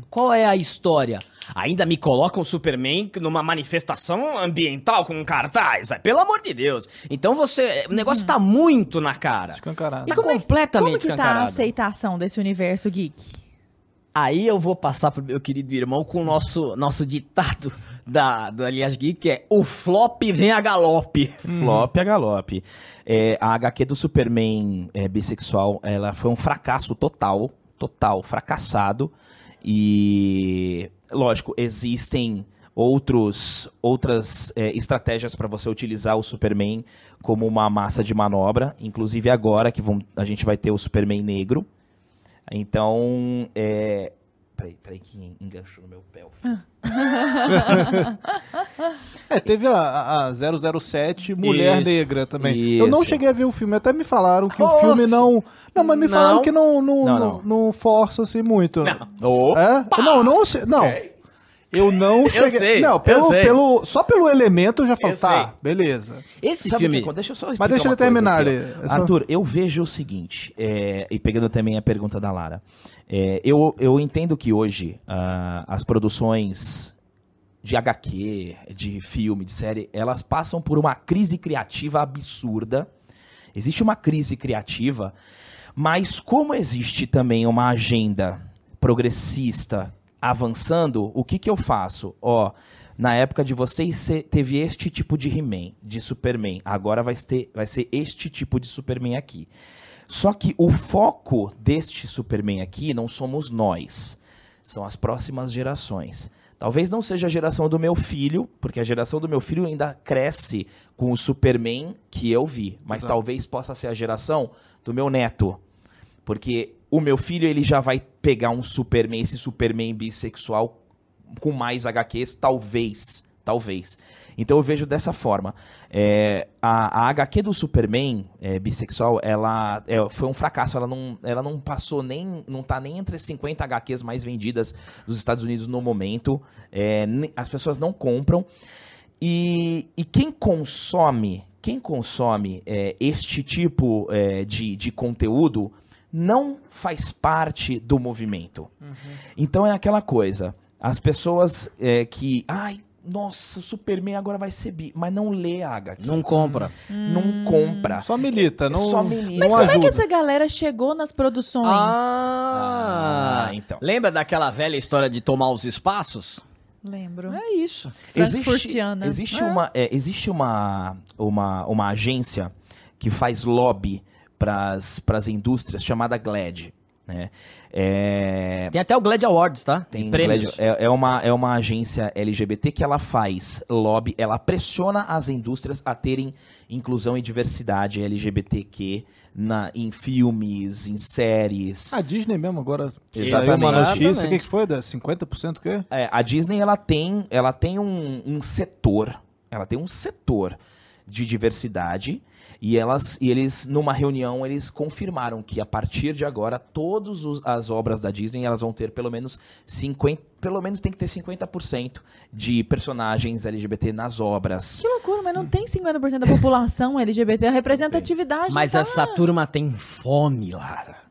Qual é a história? Ainda me colocam o Superman numa manifestação ambiental com um cartaz? Pelo amor de Deus. Então você. O negócio tá muito na cara. Escancarado. Tá completamente Como que tá a escancarado. aceitação desse universo geek? Aí eu vou passar pro meu querido irmão com o nosso, nosso ditado da, do Aliás Geek, que é o flop vem a galope. Flop a galope. É, a HQ do Superman é, bissexual, ela foi um fracasso total, total, fracassado. E, lógico, existem outros, outras é, estratégias para você utilizar o Superman como uma massa de manobra. Inclusive agora que vão- a gente vai ter o Superman negro. Então, é... Peraí, peraí que enganchou no meu pé. o. É, teve a, a 007 Mulher Isso, Negra também. Eu não isso. cheguei a ver o filme, até me falaram que o Oh, filme não... Não, mas me falaram Não. que não, não, Não, não, não. não força assim muito. Ô, É? Não, não, sei- não. Eu não cheguei... sei, não, eu pelo, pelo, só pelo elemento eu já falo, Eu tá, beleza. Esse Sabe filme. que? Deixa eu só Mas deixa ele terminar ali. ó. É só- Arthur, eu vejo o seguinte, é, e pegando também a pergunta da Lara, é, eu, eu entendo que hoje ah, as produções de HQ, de filme, de série, elas passam por uma crise criativa absurda. Existe uma crise criativa, mas como existe também uma agenda progressista avançando, o que que eu faço? Ó, na época de vocês cê- teve este tipo de He-Man, de Superman. Agora vai ter, vai ser este tipo de Superman aqui. Só que o foco deste Superman aqui não somos nós, são as próximas gerações. Talvez não seja a geração do meu filho, porque a geração do meu filho ainda cresce com o Superman que eu vi, mas Exato. talvez possa ser a geração do meu neto. Porque o meu filho ele já vai pegar um Superman, esse Superman bissexual com mais HQs, talvez, talvez. Então eu vejo dessa forma. É, a, a HQ do Superman é, bissexual, ela é, foi um fracasso. Ela não, ela não passou nem, não tá nem entre as 50 HQs mais vendidas dos Estados Unidos no momento. É, as pessoas não compram. E, e quem consome, quem consome é, este tipo é, de, de conteúdo não faz parte do movimento. Então é aquela coisa. As pessoas é, que. Ai, nossa, o Superman agora vai ser bi. Mas não lê a HQ. Não compra. Não compra. Só milita, não, Só milita. Mas não como é que ajuda. essa galera chegou nas produções? Ah, Ah, então. Lembra daquela velha história de tomar os espaços? Lembro. É isso. Frankfurtiana. Existe, uma, é, existe uma, uma, uma agência que faz lobby para as indústrias chamada GLAD. Né? É, Tem até o Glad Awards, tá? tem prêmios. GLAD, é, é uma, é uma agência LGBT que ela faz lobby, ela pressiona as indústrias a terem inclusão e diversidade LGBTQ na, em filmes, em séries. A Disney mesmo agora Exatamente. uma notícia. O que, que foi? Da 50% o quê? É, a Disney ela tem, ela tem um, um setor, ela tem um setor de diversidade e elas e eles numa reunião eles confirmaram que a partir de agora todas as obras da Disney elas vão ter pelo menos 50, pelo menos tem que ter 50% de personagens LGBT nas obras. Que loucura, mas não tem 50% da população LGBT. A representatividade Mas tá... essa turma tem fome, Lara.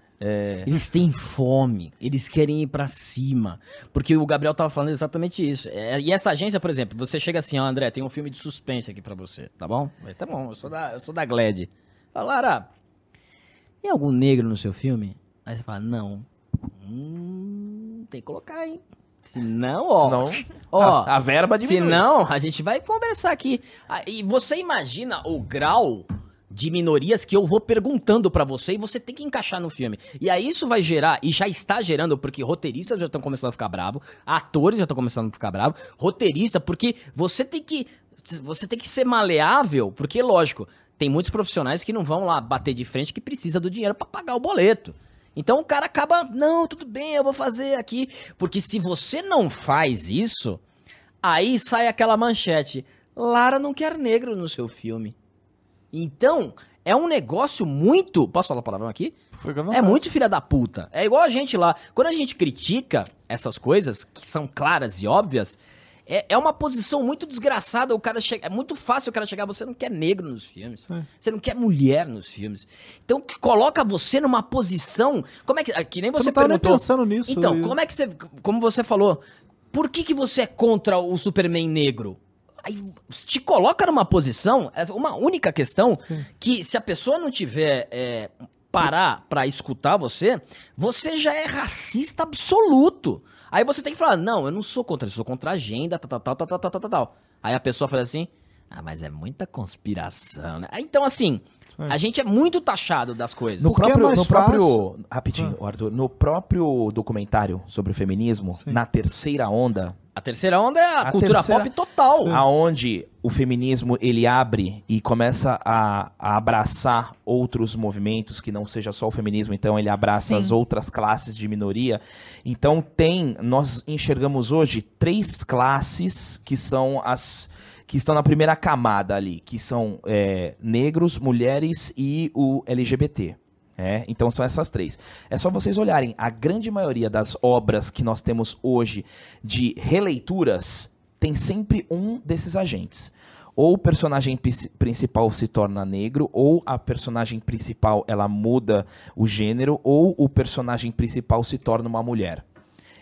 Eles têm fome, eles querem ir pra cima. Porque o Gabriel tava falando exatamente isso. É, e essa agência, por exemplo, você chega assim, ó, André, tem um filme de suspense aqui pra você, tá bom? Tá bom, eu sou da, eu sou da Glad. Fala, Lara, tem algum negro no seu filme? Aí você fala, não. Hum, tem que colocar, hein? Se não, ó. Senão, ó, a, a verba se diminui. não, a gente vai conversar aqui. Ah, E você imagina o grau de minorias que eu vou perguntando pra você e você tem que encaixar no filme. E aí isso vai gerar, e já está gerando, porque roteiristas já estão começando a ficar bravos, atores já estão começando a ficar bravos, roteirista, porque você tem que você tem que ser maleável, porque lógico, tem muitos profissionais que não vão lá bater de frente que precisa do dinheiro pra pagar o boleto. Então o cara acaba, não, tudo bem, eu vou fazer aqui, porque se você não faz isso, Aí sai aquela manchete: Lara não quer negro no seu filme. Então, é um negócio muito. Posso falar palavrão aqui? É muito filha da puta. É igual a gente lá. Quando a gente critica essas coisas, que são claras e óbvias, é, é uma posição muito desgraçada. O cara chega, é muito fácil o cara chegar. Você não quer negro nos filmes. Você não quer mulher nos filmes. Então, coloca você numa posição. Como é que. Que nem Você você, não nem perguntou. pensando nisso. Então, e- como é que você. Como você falou, por que, que você é contra o Superman negro? Aí te coloca numa posição, uma única questão, Sim. que se a pessoa não tiver é, parar para escutar você, você já é racista absoluto. Aí você tem que falar, não, eu não sou contra eu sou contra a agenda, tal, tal, tal, tal, tal, tal, tal. Aí a pessoa fala assim, ah, mas é muita conspiração, né? Então, assim, é. a gente é muito taxado das coisas. No próprio, é no próprio rapidinho. Arthur, no próprio documentário sobre o feminismo, Sim. na terceira onda, a terceira onda é a, A cultura terceira- pop total. aonde o feminismo ele abre e começa a, a abraçar outros movimentos que não seja só o feminismo, então ele abraça Sim. as outras classes de minoria. Então tem, nós enxergamos hoje três classes que são as que estão na primeira camada ali, que são é, negros, mulheres e o LGBT. É, então são essas três. É só vocês olharem, a grande maioria das obras que nós temos hoje de releituras tem sempre um desses agentes. Ou o personagem principal se torna negro, ou a personagem principal ela muda o gênero, ou o personagem principal se torna uma mulher.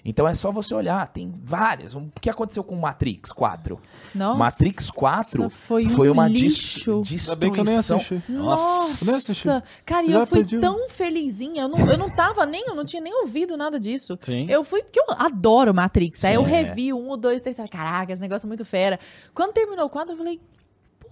Então é só você olhar, tem várias. O que aconteceu com Matrix 4? Nossa, Matrix 4 foi, um uma dis- lixo. Ainda bem que eu nem destruição. assisti. Nossa, nem assisti. cara, e Já eu fui perdi o- tão felizinha. Eu não, eu não tava nem, eu não tinha nem ouvido nada disso. Sim. Eu fui porque eu adoro Matrix. Aí eu Sim. revi um, o dois, três, falei, caraca, esse negócio é muito fera. Quando terminou o quadro, eu falei,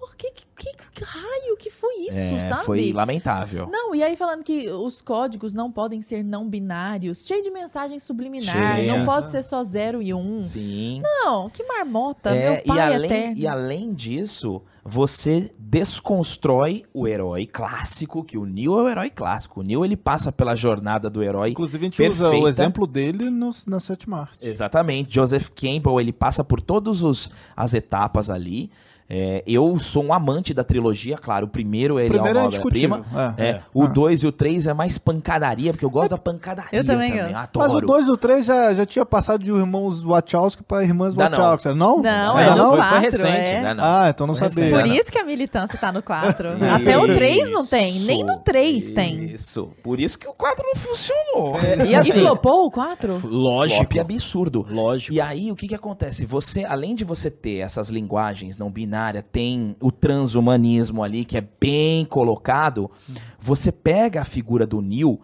por que, que, que, que raio que foi isso, É, sabe? foi lamentável. Não, e aí falando que os códigos não podem ser não binários, cheio de mensagem subliminar, Cheia. não pode ser só zero e um. Sim. Não, que marmota, É, meu pai e, além, eterno. e além disso, você desconstrói o herói clássico, que o Neo é o herói clássico. O Neo ele passa pela jornada do herói. Inclusive, a gente usa perfeita. o exemplo dele no, na sétima arte. Exatamente. Joseph Campbell, ele passa por todas os- as etapas ali. É, eu sou um amante da trilogia, claro. O primeiro ele primeiro é é uma obra-prima. É. É, o Ah. 2 e o 3 é mais pancadaria, porque eu gosto da pancadaria Eu também também. Adoro. Mas o 2 e o 3 já, já tinha passado de irmãos Wachowski para irmãs Dá não. Wachowski. Não? Não, é no não? Foi- foi 4, recente, é. né? Não. Ah, então não Foi sabia. recente. Por Não. isso que a militância tá no 4. Até o 3 não tem, nem no 3 tem. Isso. Por isso que o 4 não funcionou. E E assim, flopou o 4? lógico. Flop absurdo. Lógico. E aí, o que que acontece? Você, além de você ter essas linguagens não binárias, tem o transhumanismo ali, que é bem colocado, você pega a figura do Neil,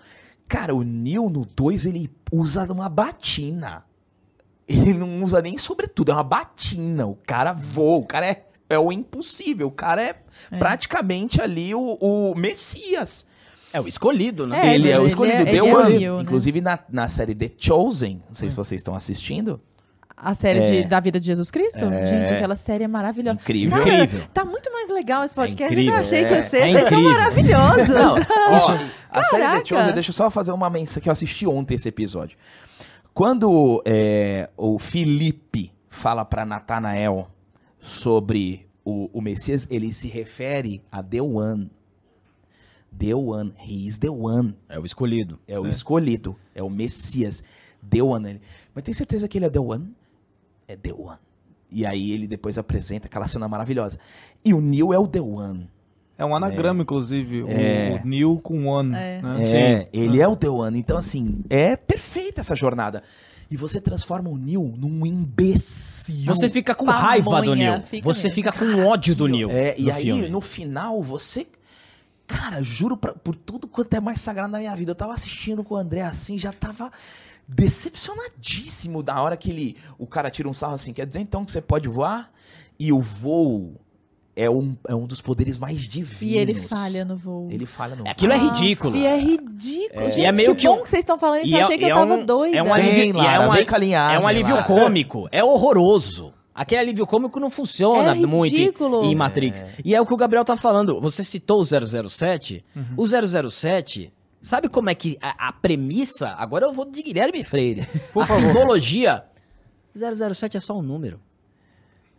cara, o Neil no 2, ele usa uma batina. Ele não usa nem sobretudo, é uma batina. O cara voa, o cara é, é o impossível, o cara é, praticamente ali o, o Messias. É o escolhido, né? É, ele é o ele escolhido. é- The ele é One. Neil, né? Inclusive na, na série The Chosen, não sei se vocês estão assistindo. A série de- da vida de Jesus Cristo? Gente, aquela série é maravilhosa. Incrível. Cara, Incrível. Tá muito mais legal esse podcast do que incrível, eu achei que é. ia ser. É Vocês são incrível. maravilhosos. Ó, a série Caraca. Chosen, deixa eu só fazer uma menção que eu assisti ontem esse episódio. Quando é, o Felipe fala pra Natanael sobre o, o Messias, ele se refere a The One. The One. He is the one. É o escolhido. É o escolhido. É o Messias. The One. Ele, Mas tem certeza que ele é The One? É The One. E aí ele depois apresenta aquela cena maravilhosa. E o Neil é o The One. É um anagrama, inclusive. É. O Neil com One. É. Né? É, ele é o The One. Então, assim, é perfeita essa jornada. E você transforma o Neil num imbecil. Você fica com Pamonha, raiva do Neil. fica Você mesmo. fica com ódio do Neil. É, e aí, filme. no final, você. Cara, juro pra- por tudo quanto é mais sagrado na minha vida. Eu tava assistindo com o André assim, já tava decepcionadíssimo da hora que ele. O cara tira um sarro assim. Quer dizer então que você pode voar? E o voo é um, é um dos poderes mais divinos. E ele falha no voo. Ele falha no Aquilo é ridículo. E é ridículo. Gente, E é meio que, que bom um- que vocês estão falando isso. E Eu é- achei que e eu é tava um- doida. É um alívio, Lara, é um, vem com a linhagem, é um alívio Lara. cômico. É horroroso. Aquele alívio cômico não funciona É muito em- em Matrix. E é o que o Gabriel tá falando. Você citou o 007. Uhum. O 007, sabe como é que a, a premissa... Agora eu vou de Guilherme Freire. Por a favor. simbologia... 007 é só um número.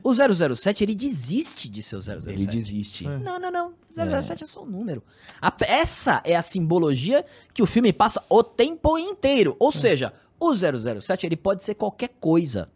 O 007, ele desiste de ser o 007. Ele desiste. Não, não, não. 007 é, só um número. A- essa é a simbologia que o filme passa o tempo inteiro. Ou seja, o 007 ele pode ser qualquer coisa.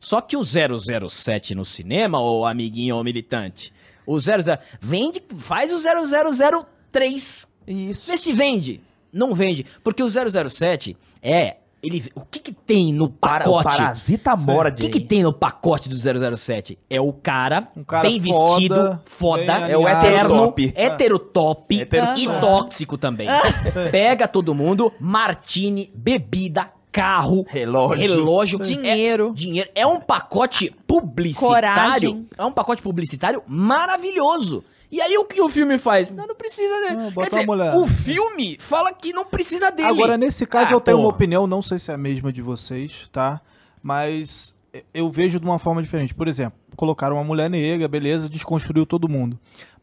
Só que o 007 no cinema, ou amiguinho ou militante, o 00 vende, faz o 0003. Isso. Vê se vende. Não vende, porque o 007 é ele o que que tem no Para, o pacote? parasita mora O que, que tem no pacote do 007? É o cara, Um cara bem foda, vestido, foda, bem É o alinhado. heterotop. heterotop Heterotop. e tóxico também. Pega todo mundo, martini, bebida, carro, Relógio. relógio Dinheiro. É, dinheiro. É um pacote publicitário. Coragem. É um pacote publicitário maravilhoso. E aí o que o filme faz? Não, não precisa dele. Não, Quer bota dizer, uma o filme fala que não precisa dele. Agora, nesse caso, Ah, eu tenho uma porra. opinião, não sei se é a mesma de vocês, tá? Mas eu vejo de uma forma diferente. Por exemplo, colocaram uma mulher negra, beleza, desconstruiu todo mundo.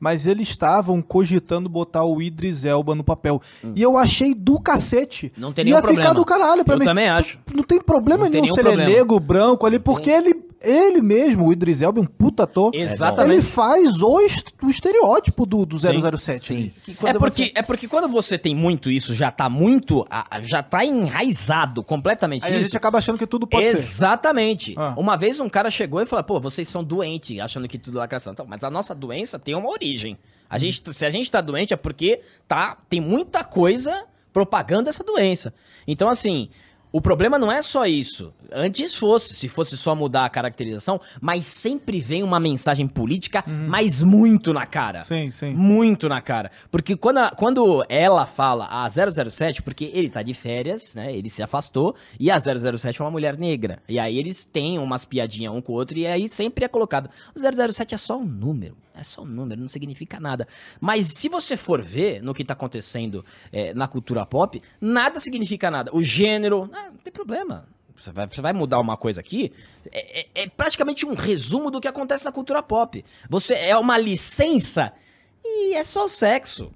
Mas eles estavam cogitando botar o Idris Elba no papel. E eu achei do cacete. Hum. Não tem Ia nenhum ficar problema. do caralho pra Eu mim. também acho. Não tem problema Não tem nenhum nenhum se ele é problema. negro, branco ali, porque ele, ele mesmo, o Idris Elba, é um puta ator. Exatamente. Ele faz o, est- o estereótipo do, do Sim, 007. Sim. É porque, é porque quando você tem muito isso, já tá muito. Já tá enraizado completamente Aí a gente acaba achando que tudo pode ser. Exatamente. Ah. Uma vez um cara chegou e falou: pô, vocês são doentes, achando que tudo é lacração. Então, mas a nossa doença tem uma origem. A gente, se a gente tá doente é porque tá, tem muita coisa propagando essa doença. Então, assim. O problema não é só isso. Antes fosse, se fosse só mudar a caracterização, mas sempre vem uma mensagem política, mas muito na cara. Sim, sim. Muito na cara. Porque quando, a- quando ela fala a 007, porque ele tá de férias, né? Ele se afastou, e a 007 é uma mulher negra. E aí eles têm umas piadinhas um com o outro, e aí sempre é colocado. O 007 é só um número. É só um número, não significa nada. Mas se você for ver no que tá acontecendo é, na cultura pop, nada significa nada. O gênero, ah, não tem problema. Você vai, você vai mudar uma coisa aqui, é, é- é praticamente um resumo do que acontece na cultura pop. Você é uma licença e é só o sexo.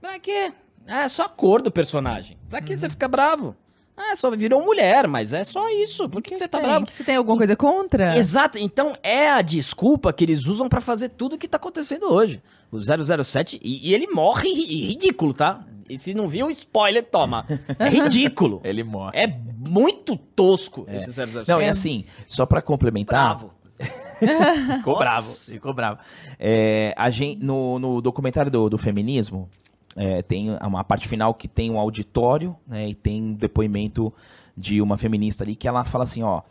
Pra quê? É só a cor do personagem. Pra que você fica bravo? Ah, só virou mulher, mas é só isso. Por que, que você tá Tem, bravo? que Você tem alguma coisa contra? Exato, então é a desculpa que eles usam pra fazer tudo que tá acontecendo hoje. O 007, e, e ele morre ri- ridículo, tá? E se não viu, spoiler, toma. É ridículo. Ele morre. É muito tosco esse 007. Não, é e assim, só pra complementar. bravo. Ficou Nossa. bravo, ficou bravo. É, a gente, no, no documentário do, do feminismo, é, tem uma parte final que tem um auditório, né, e tem um depoimento de uma feminista ali que ela fala assim, ó,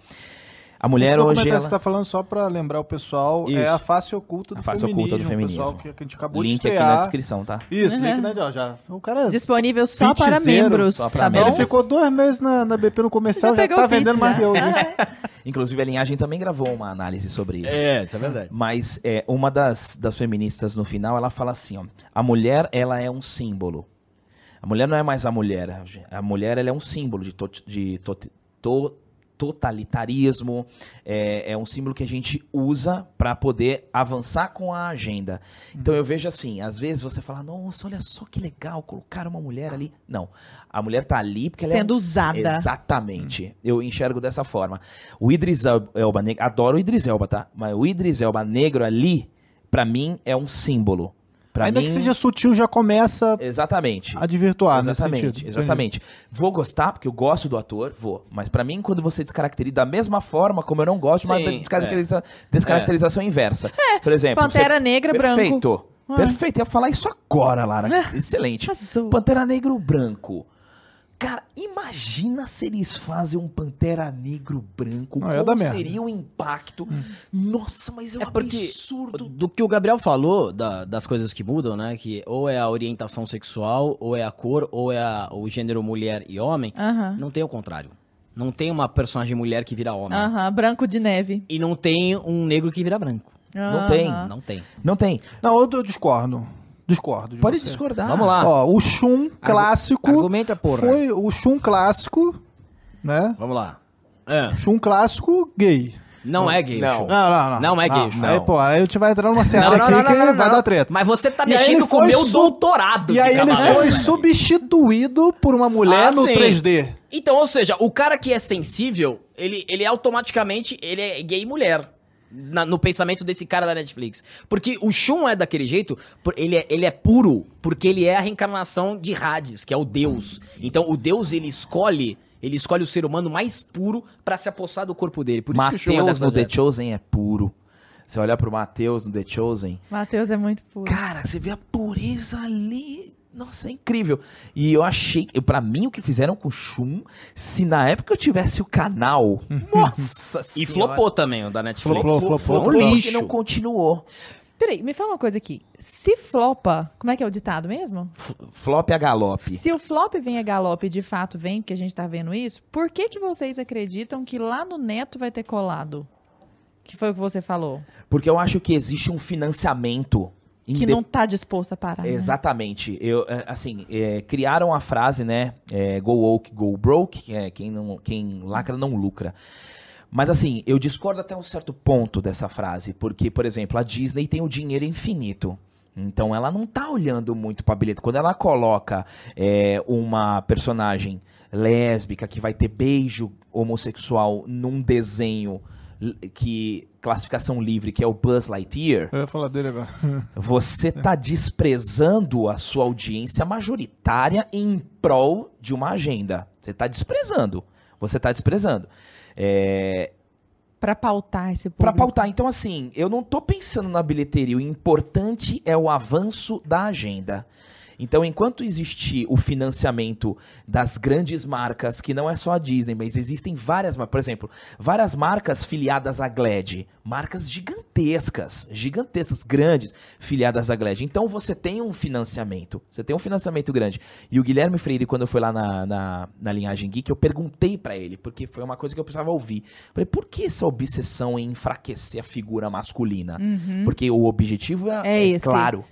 a mulher Esse hoje ela... você tá falando só pra lembrar o pessoal, é Isso. a face oculta do A face feminismo. oculta do feminismo. pessoal que, que a gente acabou link de aqui na descrição, tá? Isso, Uhum. link né, já, já. O cara Disponível só para membros, só pra tá membros. bom? Ele ficou dois meses na, na BP no comercial, Já já, tá vendendo mais já. que eu. viu? Inclusive a linhagem também gravou uma análise sobre isso. É, isso é verdade. Mas é, uma das, das feministas no final, ela fala assim, ó, a mulher, ela é um símbolo. A mulher não é mais a mulher. A mulher, ela é um símbolo de, tot- de tot- to- totalitarismo. É, é um símbolo que a gente usa para poder avançar com a agenda. Então eu vejo assim, às vezes você fala, nossa, olha só que legal, colocar uma mulher ali. Não, a mulher tá ali porque ela é Sendo usada. Exatamente. Eu enxergo dessa forma. O Idris El- Elba negro, adoro o Idris Elba, tá? Mas o Idris Elba negro ali, pra mim, é um símbolo. Pra Ainda mim, que seja sutil, já começa Exatamente. a desvirtuar nesse exatamente, sentido. exatamente. Vou gostar, porque eu gosto do ator, vou. Mas pra mim, quando você descaracteriza da mesma forma como eu não gosto, mas Sim, descaracteriza, descaracterização inversa. Por exemplo, Pantera você- Negra, branco. Perfeito. Ah. Perfeito. Ia falar isso agora, Lara. Excelente. Arrasou. Pantera Negro branco. Cara, imagina se eles fazem um Pantera Negro branco. Não, merda. seria o impacto? Nossa, mas é um É porque absurdo. do que o Gabriel falou, da- das coisas que mudam, né? Que ou é a orientação sexual, ou é a cor, ou é a- o gênero mulher e homem. Aham. Não tem o contrário. Não tem uma personagem mulher que vira homem. Aham, branco de neve. E não tem um negro que vira branco. Não tem. Não tem. Não tem. Não, eu, eu discordo. Discordo. de Pode você. discordar. Vamos lá. Ó, o Shun clássico Argumenta, porra. foi o Shun clássico, né? Vamos lá. É. Shun clássico gay. Não é gay, Não. o show. Não, não, não. Não é gay, Shun. Aí, pô, aí a gente vai entrar numa seara Não, não, aqui não, que não, não, vai não. dar treta. Mas você tá E mexendo com o meu su- doutorado. E aí ele foi substituído por uma mulher Ah, no sim. 3D. Então, ou seja, o cara que é sensível, ele, ele automaticamente ele é gay e mulher. Na- no pensamento desse cara da Netflix. Porque o Shun é daquele jeito, por- ele é, ele é puro, porque ele é a reencarnação de Hades, que é o Deus. Então, o Deus, ele escolhe, ele escolhe o ser humano mais puro pra se apossar do corpo dele. Por isso que o Shun é Mateus no The. Chosen é puro. Você olha pro Mateus no The Chosen, Matheus é muito puro. cara, você vê a pureza ali. Nossa, é incrível. E eu achei, pra mim, o que fizeram com o Shun, se na época eu tivesse o canal, nossa E senhora. flopou também, o da Netflix. Flopou, flopou, um flopou. lixo. que não continuou. Peraí, me fala uma coisa aqui. Se flopa, como é que é o ditado mesmo? F- Flop a galope. Se o flop vem a galope, de fato vem, porque a gente tá vendo isso, por que que vocês acreditam que lá no Neto vai ter colado? Que foi o que você falou. Porque eu acho que existe um financiamento. Que não tá disposto a parar. né? Exatamente. Eu, é, assim, é, criaram a frase, né? é, go woke, go broke, que é quem, não, quem lacra não lucra. Mas assim, eu discordo até um certo ponto dessa frase, porque, por exemplo, a Disney tem o dinheiro infinito. Então ela não tá olhando muito pra bilhete. Quando ela coloca é, uma personagem lésbica que vai ter beijo homossexual num desenho que classificação livre, que é o Buzz Lightyear, Eu ia falar dele agora. você tá desprezando a sua audiência majoritária em prol de uma agenda. Você tá desprezando. Você tá desprezando. É, Pra pautar esse público. Pra pautar. Então, assim, eu não tô pensando na bilheteria. O importante é o avanço da agenda. Então, enquanto existir o financiamento das grandes marcas, que não é só a Disney, mas existem várias, por exemplo, várias marcas filiadas à Glad, marcas gigantescas, gigantescas, grandes, filiadas à Glad. Então, você tem um financiamento, você tem um financiamento grande. E o Guilherme Freire, quando eu fui lá na, na, na linhagem geek, eu perguntei pra ele, porque foi uma coisa que eu precisava ouvir. Falei, por que essa obsessão em enfraquecer a figura masculina? Porque o objetivo é, Uhum. É esse. claro.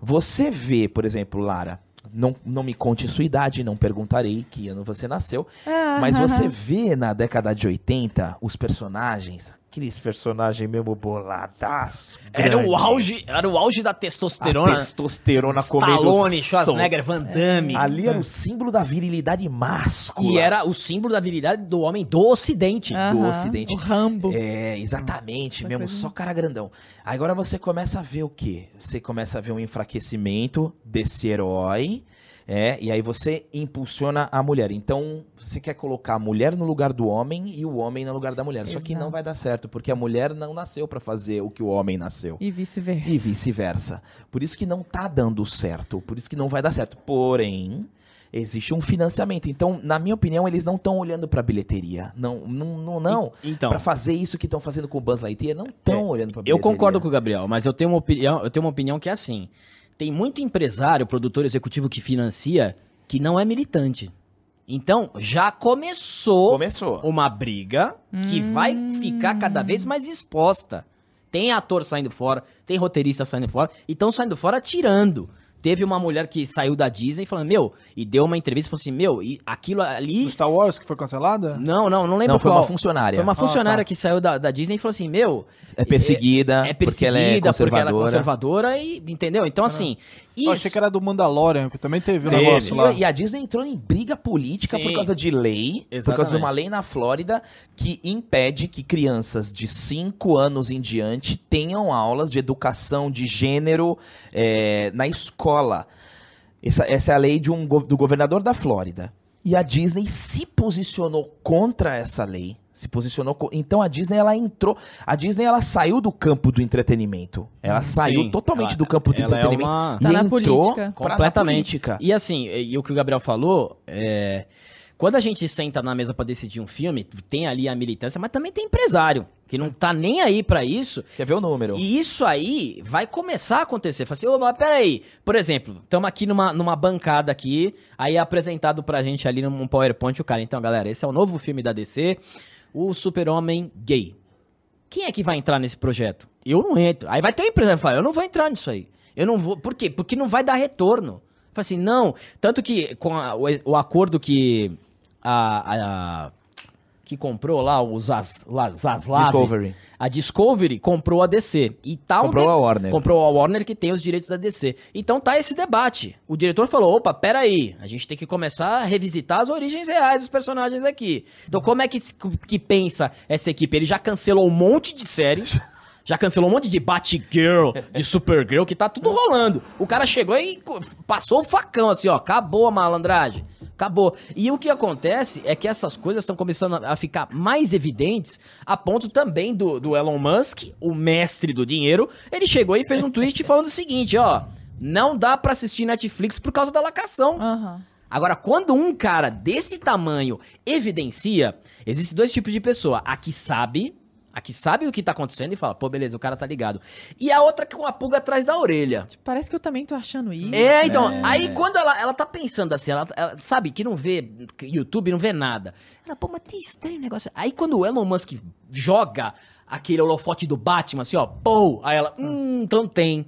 Você vê, por exemplo, Lara, não, não me conte sua idade, não perguntarei que ano você nasceu, Ah, mas você vê na década de 80 os personagens, Aqueles personagens mesmo boladaço. Era o auge, era o auge da A testosterona. testosterona comendo Stallone. Schwarzenegger, Van Damme. Ali era o símbolo da virilidade máscula. E era o símbolo da virilidade do homem do ocidente. do Aham, Ocidente. O Rambo. É, exatamente, mesmo, coisa- só cara grandão. Agora você começa a ver o quê? Você começa a ver um enfraquecimento desse herói, é, e aí você impulsiona a mulher. Então, você quer colocar a mulher no lugar do homem e o homem no lugar da mulher. Só que não Exato. vai dar certo, porque a mulher não nasceu pra fazer o que o homem nasceu. E vice-versa. E vice-versa. Por isso que não tá dando certo, por isso que não vai dar certo. Porém, existe um financiamento. Então, na minha opinião, eles não estão olhando pra bilheteria. Não, não, não. não. Então. Pra fazer isso que estão fazendo com o Buzz Lightyear, não estão olhando pra Eu bilheteria. concordo com o Gabriel, mas eu tenho uma opinião, eu tenho uma opinião que é assim. Tem muito empresário, produtor executivo que financia que não é militante. Então, já começou Começou. uma briga que vai ficar cada vez mais exposta. Tem ator saindo fora, tem roteirista saindo fora, e estão saindo fora tirando. Teve uma mulher que saiu da Disney falando, meu, e deu uma entrevista e falou assim, meu, e aquilo ali. Do Star Wars, que foi cancelada? Não, não, não lembro Não, foi qual. uma funcionária. Foi uma Ah, funcionária tá. que saiu da, da Disney e falou assim, meu. É perseguida, é, é porque ela é perseguida, porque ela é conservadora. conservadora e. Entendeu? Então, assim. Eu Isso. achei que era do Mandalorian, que também teve um Teve. negócio lá. E, a Disney entrou em briga política Sim. por causa de lei, por causa Exatamente. de uma lei na Flórida que impede que crianças de 5 anos em diante tenham aulas de educação de gênero é, na escola. Essa, essa é a lei de um, do governador da Flórida. E a Disney se posicionou contra essa lei. Se posicionou. co- Então a Disney ela entrou. A Disney ela saiu do campo do entretenimento. Ela saiu Sim, totalmente ela- do campo do é entretenimento. uma- E Tá na entrou política. pra- na Completamente. política. E assim, e, e o que o Gabriel falou, é, quando a gente senta na mesa pra decidir um filme, tem ali a militância, mas também tem empresário, que não tá nem aí pra isso. Quer ver o número? E isso aí vai começar a acontecer. Fala assim, ô, mas peraí. Por exemplo, estamos aqui numa, numa bancada aqui, aí é apresentado pra gente ali num PowerPoint o cara. Então, galera, esse é o novo filme da DC, o Super-Homem gay. Quem é que vai entrar nesse projeto? Eu não entro. Aí vai ter um empresário que fala, eu não vou entrar nisso aí. Eu não vou. Por quê? Porque não vai dar retorno. Fala assim, não. Tanto que com a- o, o acordo que a, a- que comprou lá o Zas, lá, Zaslav, Discovery. a Discovery comprou a DC. E tá um Comprou tempo- a Warner. Comprou a Warner que tem os direitos da DC. Então tá esse debate. O diretor falou: opa, peraí, a gente tem que começar a revisitar as origens reais dos personagens aqui. Então, como é que, que pensa essa equipe? Ele já cancelou um monte de séries. Já cancelou um monte de Batgirl, de Supergirl, que tá tudo rolando. O cara chegou e passou o facão assim, ó. Acabou a malandragem. Acabou. E o que acontece é que essas coisas estão começando a ficar mais evidentes, a ponto também do, do Elon Musk, o mestre do dinheiro. Ele chegou e fez um tweet falando o seguinte, ó. Não dá pra assistir Netflix por causa da lacração. Aham. Agora, quando um cara desse tamanho evidencia, existem dois tipos de pessoa. A que sabe, a que sabe o que tá acontecendo e fala, pô, beleza, o cara tá ligado. E a outra com a pulga atrás da orelha. Parece que eu também tô achando isso. É, então, aí quando ela, ela tá pensando assim, ela, ela sabe que não vê YouTube, não vê nada. Ela, pô, mas tem estranho negócio. Aí quando o Elon Musk joga aquele holofote do Batman, assim, ó, pô, aí ela, hum, então tem.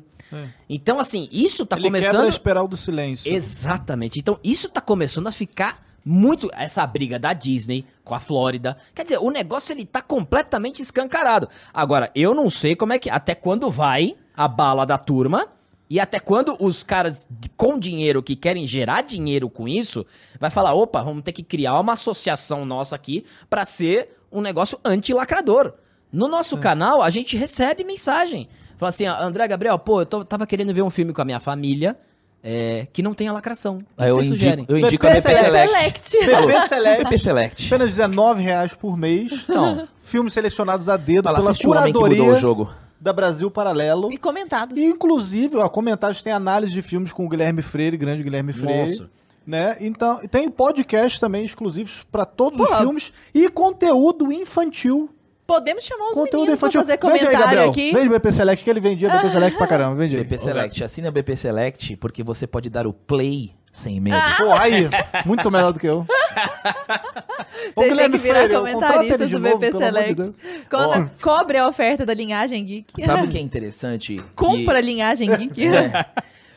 Então, assim, isso tá Ele quebra começando... a espiral do silêncio. Exatamente. Então, isso tá começando a ficar muito. Essa briga da Disney com a Flórida. Quer dizer, o negócio ele tá completamente escancarado. Agora, eu não sei como é que. Até quando vai a bala da turma. E até quando os caras com dinheiro que querem gerar dinheiro com isso, vai falar: opa, vamos ter que criar uma associação nossa aqui pra ser um negócio anti-lacrador. No nosso canal, a gente recebe mensagem. Fala assim, André Gabriel, pô, eu tô- tava querendo ver um filme com a minha família é, que não tenha lacração. O que, Aí que eu, vocês sugerem? indico, eu indico a PP Select. Select. PP Select. BP Select. Apenas R$19,00 por mês. Então, Filmes selecionados a dedo Fala, pela o curadoria mudou o jogo. da Brasil Paralelo. E comentados. E, inclusive, ó, comentários tem análise de filmes com o Guilherme Freire, grande Guilherme Freire. Nossa. Né? Então, tem podcast também exclusivos para todos os filmes e conteúdo infantil. Podemos chamar os Conteúdo meninos pra infantil. fazer Vende aí, comentário Gabriel. aqui. Vende BP Select, que ele vendia BP Select pra caramba. Vende aí. BP Select. Assina BP Select porque você pode dar o play sem medo. Pô, aí, muito melhor do que eu. Ô, Você tem Guilherme que virar Freire, contrata comentarista ele de do novo, BP pelo amor de Select. Deus. Quando cobre a oferta da linhagem geek. Sabe o que é interessante? Que- Compra a linhagem geek. É. pode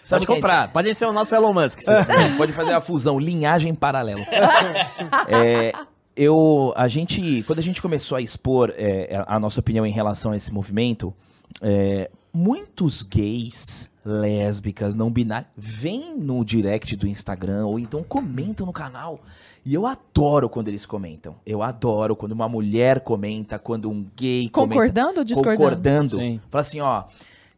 Sabe o que é comprar. Pode ser o nosso Elon Musk. se vocês quiserem. Pode fazer a fusão linhagem paralelo. É, eu, a gente, quando a gente começou a expor é, a nossa opinião em relação a esse movimento, é, muitos gays, lésbicas, não binários, vêm no direct do Instagram ou então comentam no canal. E eu adoro quando eles comentam. Eu adoro quando uma mulher comenta, quando um gay comenta. Concordando ou discordando? Concordando. Sim. Fala assim, ó.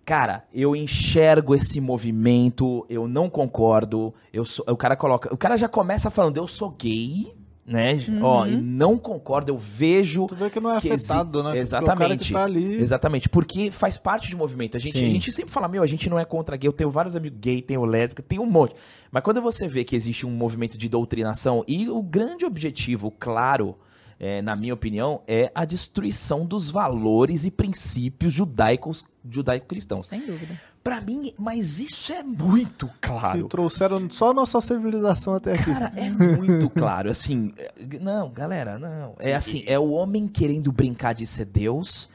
Cara, eu enxergo esse movimento, eu não concordo. Eu sou, o cara coloca, o cara já começa falando, eu sou gay, né? Ó, e não concordo, eu vejo Tu vê que não é que afetado, né? Porque Exatamente. O cara que tá ali... Exatamente, porque faz parte do movimento. A gente, Sim. a gente sempre fala, meu, a gente não é contra gay. Eu tenho vários amigos gay, tenho lésbica, tem um monte. Mas quando você vê que existe um movimento de doutrinação, e o grande objetivo, claro, é, na minha opinião, é a destruição dos valores e princípios judaicos, judaico-cristãos. Sem dúvida. Pra mim, mas isso é muito Que claro. trouxeram só a nossa civilização até aqui. Cara, é muito claro. Assim, não, galera, não. É assim, é o homem querendo brincar de ser Deus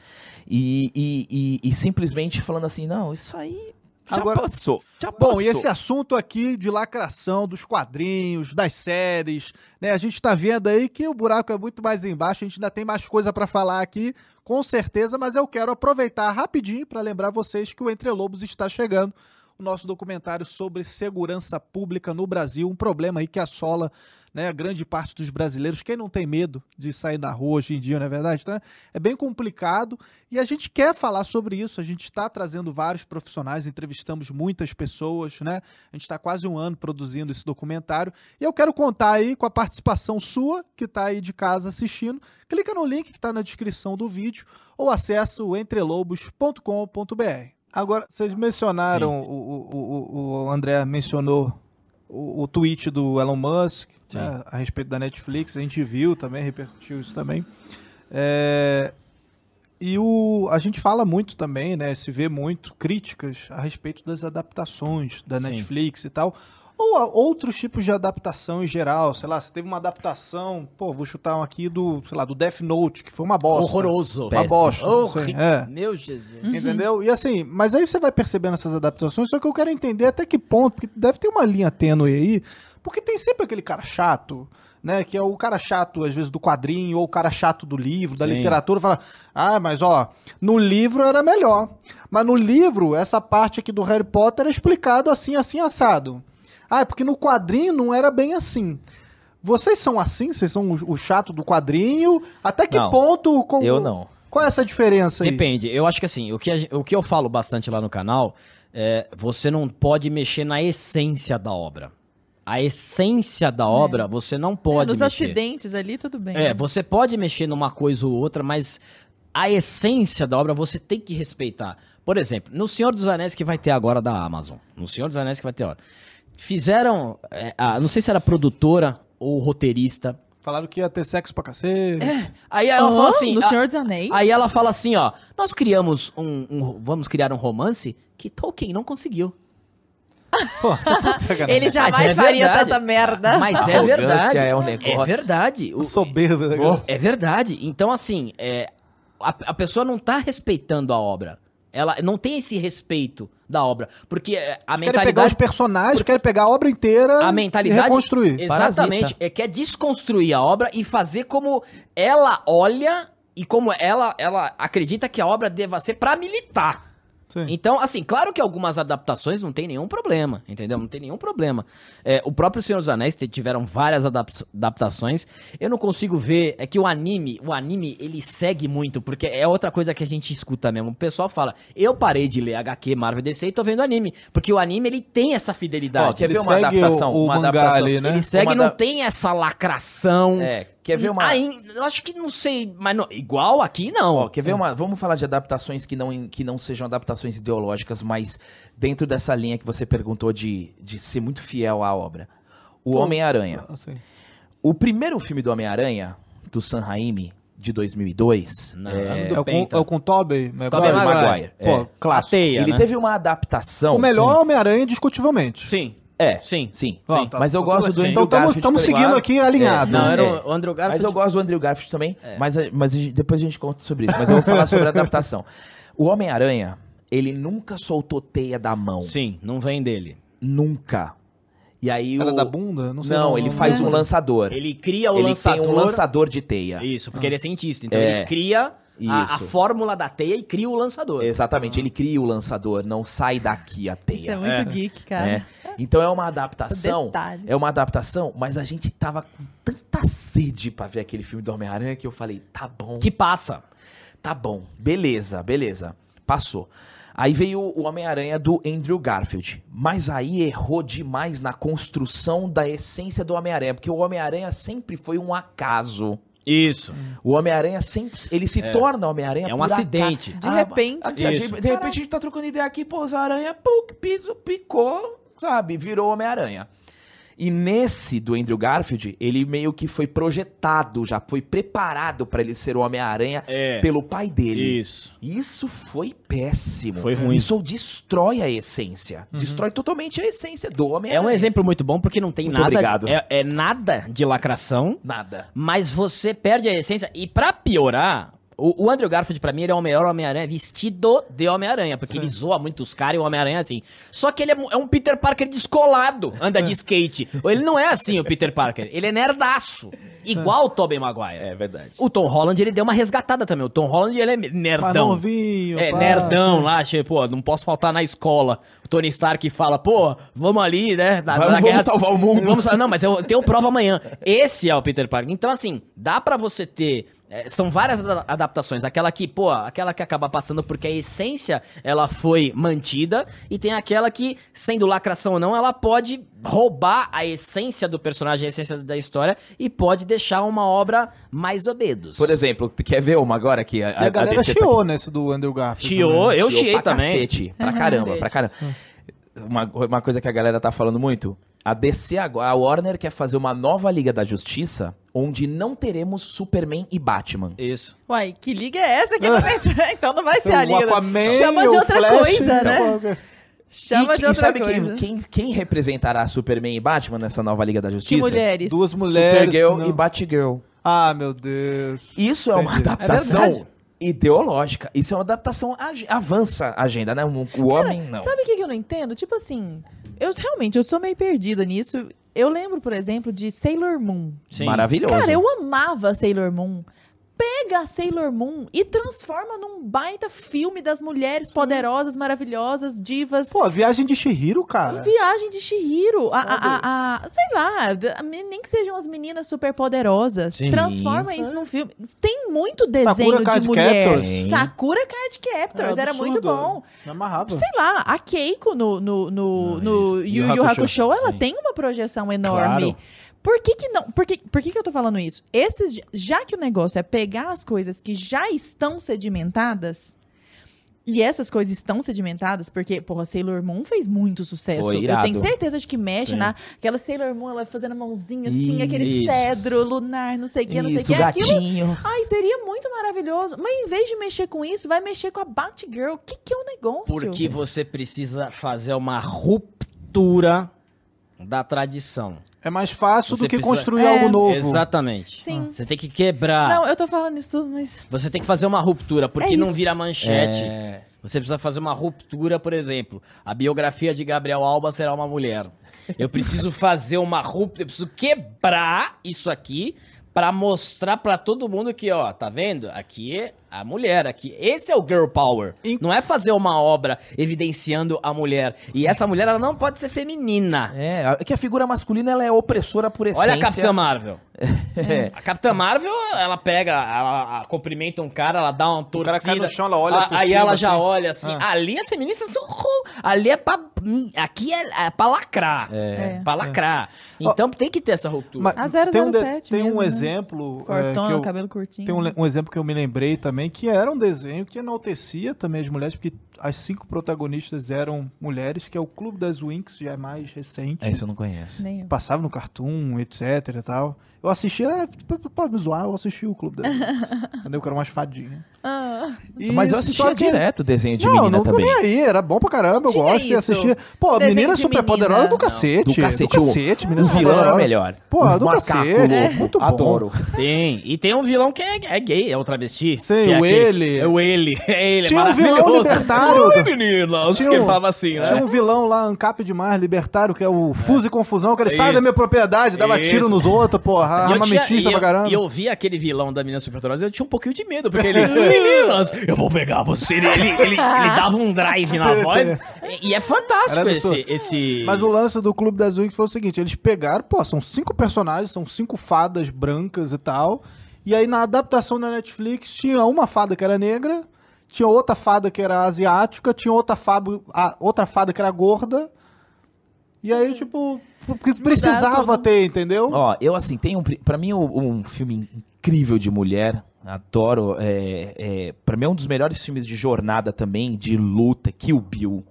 e, e, e- e simplesmente falando assim, não, isso aí já Agora- passou. Já passou. Bom, e esse assunto aqui de lacração dos quadrinhos, das séries, né? A gente tá vendo aí que o buraco é muito mais embaixo, a gente ainda tem mais coisa pra falar aqui, com certeza, mas eu quero aproveitar rapidinho pra lembrar vocês que o Entre Lobos está chegando, nosso documentário sobre segurança pública no Brasil, um problema aí que assola né, grande parte dos brasileiros. Quem não tem medo de sair na rua hoje em dia, não é verdade? Então, é bem complicado e a gente quer falar sobre isso. A gente está trazendo vários profissionais, entrevistamos muitas pessoas, né? A gente está quase um ano produzindo esse documentário e eu quero contar aí com a participação sua que está aí de casa assistindo. Clica no link que está na descrição do vídeo ou acessa o entrelobos.com.br. Agora, vocês mencionaram, o, o, o, André mencionou o, o tweet do Elon Musk né, a respeito da Netflix, a gente viu também, repercutiu isso também. É, e o, a gente fala muito também, né, se vê muito críticas a respeito das adaptações da Sim. Netflix e tal, ou outros tipos de adaptação em geral, sei lá, você teve uma adaptação, pô, vou chutar um aqui do, sei lá, do Death Note, que foi uma bosta. Horroroso. Uma bosta. Horrível. é. Meu Jesus. Entendeu? E assim, mas aí você vai percebendo essas adaptações, só que eu quero entender até que ponto, porque deve ter uma linha tênue aí, porque tem sempre aquele cara chato, né? Que é o cara chato, às vezes, do quadrinho, ou o cara chato do livro, da Sim. literatura, fala, ah, mas ó, no livro era melhor. Mas no livro, essa parte aqui do Harry Potter é explicado assim, assim, assado. Ah, é porque no quadrinho não era bem assim. Vocês são assim? Vocês são o, o chato do quadrinho? Até que Não, ponto... com- Eu não. Qual é essa diferença aí? Depende. Eu acho que assim, o que, a o que eu falo bastante lá no canal é você não pode mexer na essência da obra. A essência da obra, você não É, pode nos mexer. acidentes ali, tudo bem. É, né? você pode mexer numa coisa ou outra, mas a essência da obra você tem que respeitar. Por exemplo, no Senhor dos Anéis que vai ter agora da Amazon. No Senhor dos Anéis que vai ter agora. Fizeram. é, a- não sei se era produtora ou roteirista. Falaram que ia ter sexo pra cacete. Aí ela Hã? fala assim. No a- Senhor dos Anéis? Aí ela fala assim, ó. Nós criamos um, um- Vamos criar um romance que Tolkien não conseguiu. Pô, você tá de sacanagem. Ele jamais é faria verdade. tanta merda. Mas A é verdade. é um negócio. É verdade. O- soberba da Pô. É verdade. Então, assim, é, a, a pessoa não tá respeitando a obra. Ela não tem esse respeito da obra. Porque é, a Eles querem pegar os mentalidade. personagens, querem pegar a obra inteira A mentalidade. e reconstruir. Exatamente. Parasita. É que é desconstruir a obra e fazer como ela olha e como ela, ela acredita que a obra deva ser pra militar. Sim. Então, assim, claro que algumas adaptações não tem nenhum problema, entendeu? Não tem nenhum problema. É, o próprio Senhor dos Anéis tiveram várias adap- adaptações. Eu não consigo ver. É que o anime, o anime, ele segue muito, porque é outra coisa que a gente escuta mesmo. O pessoal fala, eu parei de ler HQ, Marvel DC e tô vendo anime. Porque o anime, ele tem essa Ó, fidelidade. quer Ele ver uma segue adaptação? o- o uma mangá adaptação. ali, né? Ele segue Uma não da- tem essa lacração. É, quer ver uma... Aí, eu acho que não sei, mas não- igual aqui não. Ó, quer ver uma. Vamos falar de adaptações que não, que não sejam adaptações ideológicas, mas dentro dessa linha que você perguntou de, de ser muito fiel à obra. O Tô- Homem-Aranha. Assim. O primeiro filme do Homem-Aranha, do Sam Raimi, de 2002. Não, é, É, o com, é o com Tobey Maguire? Tobey Maguire. Pô, é. clássico. Teia, Ele né? teve uma adaptação. O melhor Homem-Aranha, indiscutivelmente. Sim, É, sim. sim. Sim. tá- Mas eu gosto do. Andrew Então Garfield. estamos seguindo aqui alinhado. Não, É. era o Andrew Mas Garfield. eu gosto do Andrew Garfield também. É. Mas, mas a gente- depois a gente conta sobre isso. Mas eu vou falar sobre a adaptação. O Homem-Aranha, ele nunca soltou teia da mão. Sim, não vem dele. Nunca. E aí Era o... da bunda? Não sei. Não, ele faz É. um lançador. Ele cria o Ele lançador. tem um lançador de teia. Isso, porque ele é cientista. Então É. ele cria a, a Isso. fórmula da teia e cria o lançador. Exatamente, ele cria o lançador, não sai daqui a Isso teia. é muito É. geek, cara. É. Então é uma adaptação. É uma adaptação, mas a gente tava com tanta sede pra ver aquele filme do Homem-Aranha que eu falei, tá bom. Que passa. Tá bom, beleza, beleza. Passou. Aí veio o Homem-Aranha do Andrew Garfield. Mas aí errou demais na construção da essência do Homem-Aranha. Porque o Homem-Aranha sempre foi um acaso. Isso. O Homem-Aranha sempre. Ele se torna Homem-Aranha É um por acaso. acidente. De repente. ah, de, Isso. de repente a gente tá trocando ideia aqui, pô, os aranha, pô, piso, picou, sabe? Virou Homem-Aranha. E nesse do Andrew Garfield, ele meio que foi projetado, já foi preparado pra ele ser o Homem-Aranha É. pelo pai dele. Isso. Isso foi péssimo. Foi ruim. Isso destrói a essência. Destrói totalmente a essência do É Homem-Aranha. um exemplo muito bom porque não tem Muito nada. obrigado. É, é nada de lacração, Nada. mas você perde a essência. E pra piorar, o, o Andrew Garfield, pra mim, ele é o melhor Homem-Aranha vestido de Homem-Aranha, porque ele zoa muito os caras e o Homem-Aranha é assim. Só que ele é, é um Peter Parker descolado, anda de skate. Ele não é assim, o Peter Parker. Ele é nerdaço. Igual o Tobey Maguire. É verdade. O Tom Holland, ele deu uma resgatada também. O Tom Holland, ele é nerdão. novinho. É, pá, nerdão assim. lá, tipo, pô, não posso faltar na escola. O Tony Stark fala, pô, vamos ali, né? na- Vamos- vamos salvar o mundo. Vamos, não, mas eu tenho prova amanhã. Esse é o Peter Parker. Então, assim, dá pra você ter. É, são várias ada- adaptações. Aquela que, pô, aquela que acaba passando porque a essência ela foi mantida. E tem aquela que, sendo lacração ou não, ela pode roubar a essência do personagem, a essência da história, e pode deixar uma obra mais obedos. Por exemplo, tu quer ver uma agora que a, E a galera tá chiou nesse do Andrew Garfield. Chiou, também. eu chiei também. Cacete, pra caramba, Cacete. pra caramba. Uma, uma coisa que a galera tá falando muito. A DC agora, a Warner quer fazer uma nova Liga da Justiça onde não teremos Superman e Batman. Isso. Uai, que liga é essa que não vai ser? Então não vai ser a liga. da- Aquaman, Chama de outra Flash, coisa, né? acabou. Chama e, de e outra sabe coisa. quem, quem, quem representará Superman e Batman nessa nova Liga da Que Justiça? mulheres. Duas mulheres. Supergirl não. e Batgirl. Ah, meu Deus. Isso é uma Entendi. adaptação É ideológica. Isso é uma adaptação avança a agenda, né? O, o homem não. Sabe o que, que eu não entendo? Tipo assim, eu realmente eu sou meio perdida nisso. Eu lembro, por exemplo, de Sailor Moon. Sim. Maravilhoso. Cara, eu amava Sailor Moon. Pega a Sailor Moon e transforma num baita filme das mulheres poderosas, maravilhosas, divas. Pô, a viagem de Shihiro, cara. Viagem de Shihiro. A, a, a- a- sei lá, nem que sejam as meninas super poderosas. Sim. Transforma isso num filme. Tem muito desenho Sakura de Card mulher. Captors. Sim. Sakura Card Captors. É era muito bom. Me amarrava. Sei lá, a Keiko no, no, no, Ah, no Yu Yu Hakusho. Hakusho, ela Sim. tem uma projeção enorme. Claro. Por que que não? Por que, por que que eu tô falando isso? Esses, já que o negócio é pegar as coisas que já estão sedimentadas, e essas coisas estão sedimentadas, porque, porra, Sailor Moon fez muito sucesso. Eu tenho certeza de que mexe Sim. na... Aquela Sailor Moon, ela fazendo a mãozinha assim, aquele Isso. cedro lunar, não sei o que, não sei o que. Aquilo gatinho. Ai, seria muito maravilhoso. Mas em vez de mexer com isso, vai mexer com a Batgirl. O que, que é o negócio? Porque você precisa fazer uma ruptura da tradição. É mais fácil Você do que precisa- construir É. algo novo. Exatamente. Sim. Você tem que quebrar. Não, eu tô falando isso tudo, mas... Você tem que fazer uma ruptura, porque É não vira manchete. É. Você precisa fazer uma ruptura, por exemplo. A biografia de Gabriel Alba será uma mulher. Eu preciso fazer uma ruptura, eu preciso quebrar isso aqui pra mostrar pra todo mundo que, ó, tá vendo? Aqui a mulher, aqui. Esse é o girl power. In- Não é fazer uma obra evidenciando a mulher. E essa mulher, ela não pode ser feminina. É, é que a figura masculina ela é opressora por essência. Olha a Capitã Marvel. É. A Capitã Marvel, ela pega, ela, cumprimenta um cara, ela dá uma torcida. cara cai no chão, ela olha a- Aí cima, ela já assim. olha assim. Ah. Ali as feministas são. Ali é pra. Aqui é, é pra lacrar. É. Pra lacrar. Então tem que ter essa ruptura. Mas A tem um, de- 007 tem um mesmo, né? exemplo. é, Fortona, que eu- cabelo curtinho. Tem um, um exemplo que eu me lembrei também, que era um desenho que enaltecia também as mulheres, porque as cinco protagonistas eram mulheres, que é o Clube das Winx, já é mais recente. É, isso eu não conheço. Nem eu. Passava no Cartoon, etc e tal. Eu assistia, é, p- pode me zoar, eu assisti o Clube das Winx. entendeu? Que era umas fadinhas. Ah, E Mas eu assistia que- direto desenho de não, menina não também. comia aí, era bom pra caramba. eu tinha gosto de isso. assistir. Pô, Desenho menina de super poderosa menina. do cacete. Do cacete, Do o- cacete, O menina super vilão era melhor. Pô, do macaco cacete. louco. Muito bom. Adoro. Tem. E tem um vilão que é, é gay, é um travesti. É o ele. É o ele. É ele, Tinha é um vilão libertário. Oi, meninas. Tinha que um- falava assim, né? Tinha um vilão lá, Ancap demais, libertário, que é o Fuso e Confusão, que ele É sai da minha propriedade, dava Isso. tiro nos outros, porra, E armamentista e, pra eu, caramba. e eu vi aquele vilão da menina superpoderosa, eu tinha um pouquinho de medo, porque ele, meninas, eu vou pegar você. Ele, ele, ele- ele dava um drive na Sim, voz. sim. E, e é fantástico esse, esse. Mas o lance do Clube das Wings foi o seguinte: eles pegaram, pô, são cinco personagens, são cinco fadas brancas e tal. E aí na adaptação da Netflix tinha uma fada que era negra, tinha outra fada que era asiática, tinha outra fada, a- outra fada que era gorda. E aí, tipo, porque precisava ter, entendeu? Ó, eu assim, tem um. Pra mim, um, um filme incrível de mulher. Adoro. É, é, pra mim é um dos melhores filmes de jornada também, de luta, Kill Bill,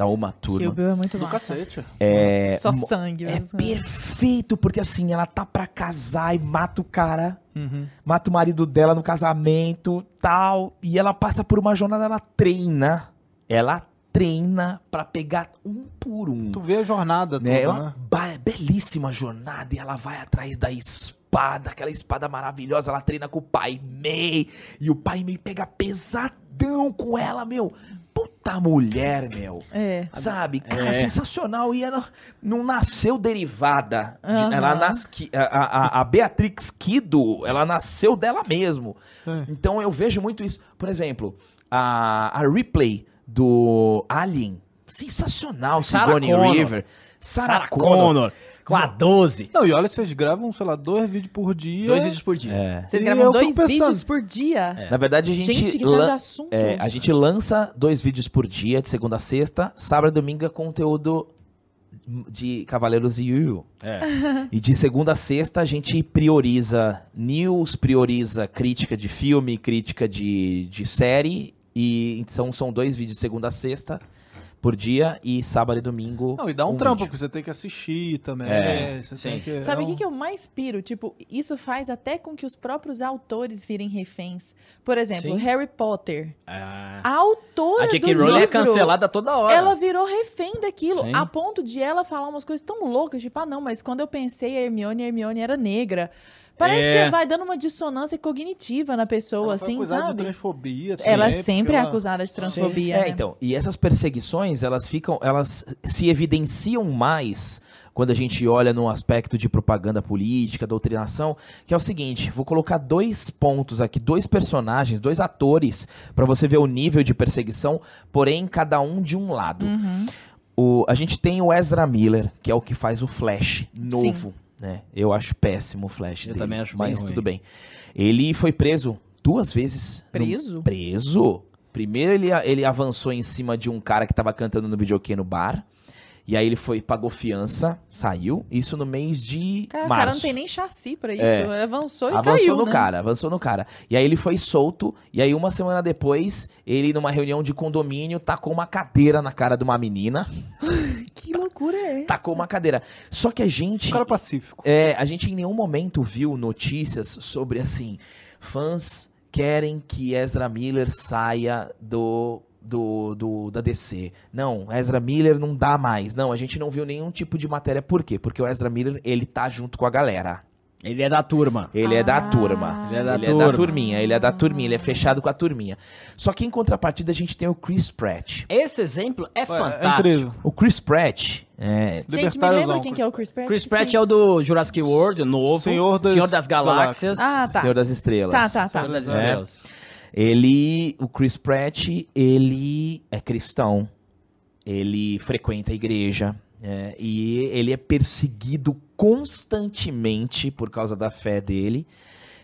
da Uma Kill Turma. Bill é muito Do massa. cacete. É, Só sangue. É mas- perfeito, porque assim, ela tá pra casar e mata o cara, Uhum. mata o marido dela no casamento, tal, e ela passa por uma jornada, ela treina, ela treina pra pegar um por um. Tu vê a jornada toda, né? É né? uma belíssima jornada e ela vai atrás da espada, aquela espada maravilhosa, ela treina com o pai Mei, e o pai Mei pega pesadão com ela, meu. Puta mulher, meu. É. Sabe? Cara, É. sensacional. E ela não nasceu derivada. de- Aham. ela nas, a, a, a Beatrix Kido, ela nasceu dela mesmo. Sim. Então eu vejo muito isso. Por exemplo, a, a replay do Alien. Sensacional, Sarah Sigourney Connor. River. Sarah, Sarah Connor. Connor. Com a 12. Não, e olha que vocês gravam, sei lá, dois vídeos por dia. Dois vídeos por dia. É. Vocês E gravam eu dois pensando- vídeos por dia. Na verdade, a gente, Gente, que lan- de assunto. é, a gente lança dois vídeos por dia, de segunda a sexta. Sábado e domingo é conteúdo de Cavaleiros e Yu. É. E de segunda a sexta a gente prioriza news, prioriza crítica de filme, crítica de, de série. E então são dois vídeos de segunda a sexta por dia e sábado e domingo. Não, e dá um, trampo, vídeo. porque você tem que assistir também. É, você sim. tem que, Sabe o é que, um- que eu mais piro? Tipo, isso faz até com que os próprios autores virem reféns. Por exemplo, Sim. Harry Potter. Ah. A autora A do J.K. Rowling é cancelada toda hora. Ela virou refém daquilo, Sim. a ponto de ela falar umas coisas tão loucas, tipo, ah, não, mas quando eu pensei a Hermione, a Hermione era negra. Parece É. que vai dando uma dissonância cognitiva na pessoa, ela foi assim, acusada de sabe? transfobia. Ela sempre é ela- acusada de transfobia. É, né? então, e essas perseguições, elas ficam, elas se evidenciam mais quando a gente olha no aspecto de propaganda política, doutrinação, que é o seguinte, vou colocar dois pontos aqui, dois personagens, dois atores, pra você ver o nível de perseguição, porém cada um de um lado. Uhum. O, a gente tem o Ezra Miller, que é o que faz o Flash novo, né? Eu acho péssimo o Flash Eu dele, também acho bem mas ruim. tudo bem. Ele foi preso duas vezes. no- Preso? preso. Primeiro ele, ele avançou em cima de um cara que tava cantando no videokê no bar. E aí ele foi, pagou fiança, saiu. Isso no mês de Cara, o março. cara não tem nem chassi pra isso. É. Avançou e Avançou caiu, no né? cara, avançou no cara. E aí ele foi solto, e aí uma semana depois, ele numa reunião de condomínio, tacou uma cadeira na cara de uma menina. Que loucura é essa? Tacou uma cadeira. Só que a gente... Um cara pacífico. É, a gente em nenhum momento viu notícias sobre assim, fãs querem que Ezra Miller saia do, do, do da DC. Não, Ezra Miller não dá mais. Não, a gente não viu nenhum tipo de matéria. Por quê? Porque o Ezra Miller, ele tá junto com a galera. Ele é da turma. Ele é da Ah. turma. Ele é da ele é turma. da turminha, ele é da turminha, ele é fechado com a turminha. Só que em contrapartida a gente tem o Chris Pratt. Esse exemplo é É fantástico. incrível. O Chris Pratt, é, Gente, me lembra quem que é o Chris Pratt? Chris Sim. Pratt é o do Jurassic World, novo. Senhor das das Galáxias. Ah, tá. Senhor das Estrelas. Tá, tá, tá. Senhor das É. Estrelas. Ele, o Chris Pratt, ele é cristão, ele frequenta a igreja é, e ele é perseguido constantemente por causa da fé dele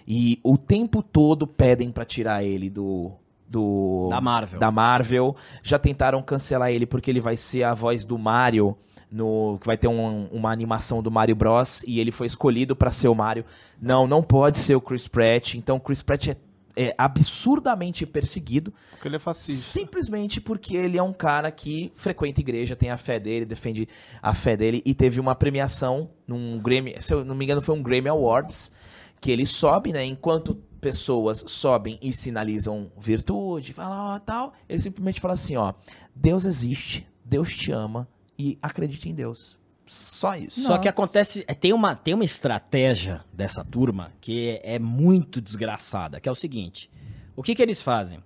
e o tempo todo pedem pra tirar ele do do Da Marvel. da Marvel. Já tentaram cancelar ele porque ele vai ser a voz do Mario no que vai ter um- uma animação do Mario Bros e ele foi escolhido pra ser o Mario. Não, não pode ser o Chris Pratt. Então o Chris Pratt é, é absurdamente perseguido Porque ele é fascista. simplesmente porque ele é um cara que frequenta a igreja, tem a fé dele, defende a fé dele e teve uma premiação num Grammy, se eu não me engano foi um Grammy Awards, que ele sobe, né, enquanto pessoas sobem e sinalizam virtude, fala ó, tal, ele simplesmente fala assim, ó, Deus existe, Deus te ama e acredite em Deus. Só isso. Só que Nossa. acontece, é, tem uma, tem uma estratégia dessa turma que é, é muito desgraçada, que é o seguinte: o que, que eles fazem,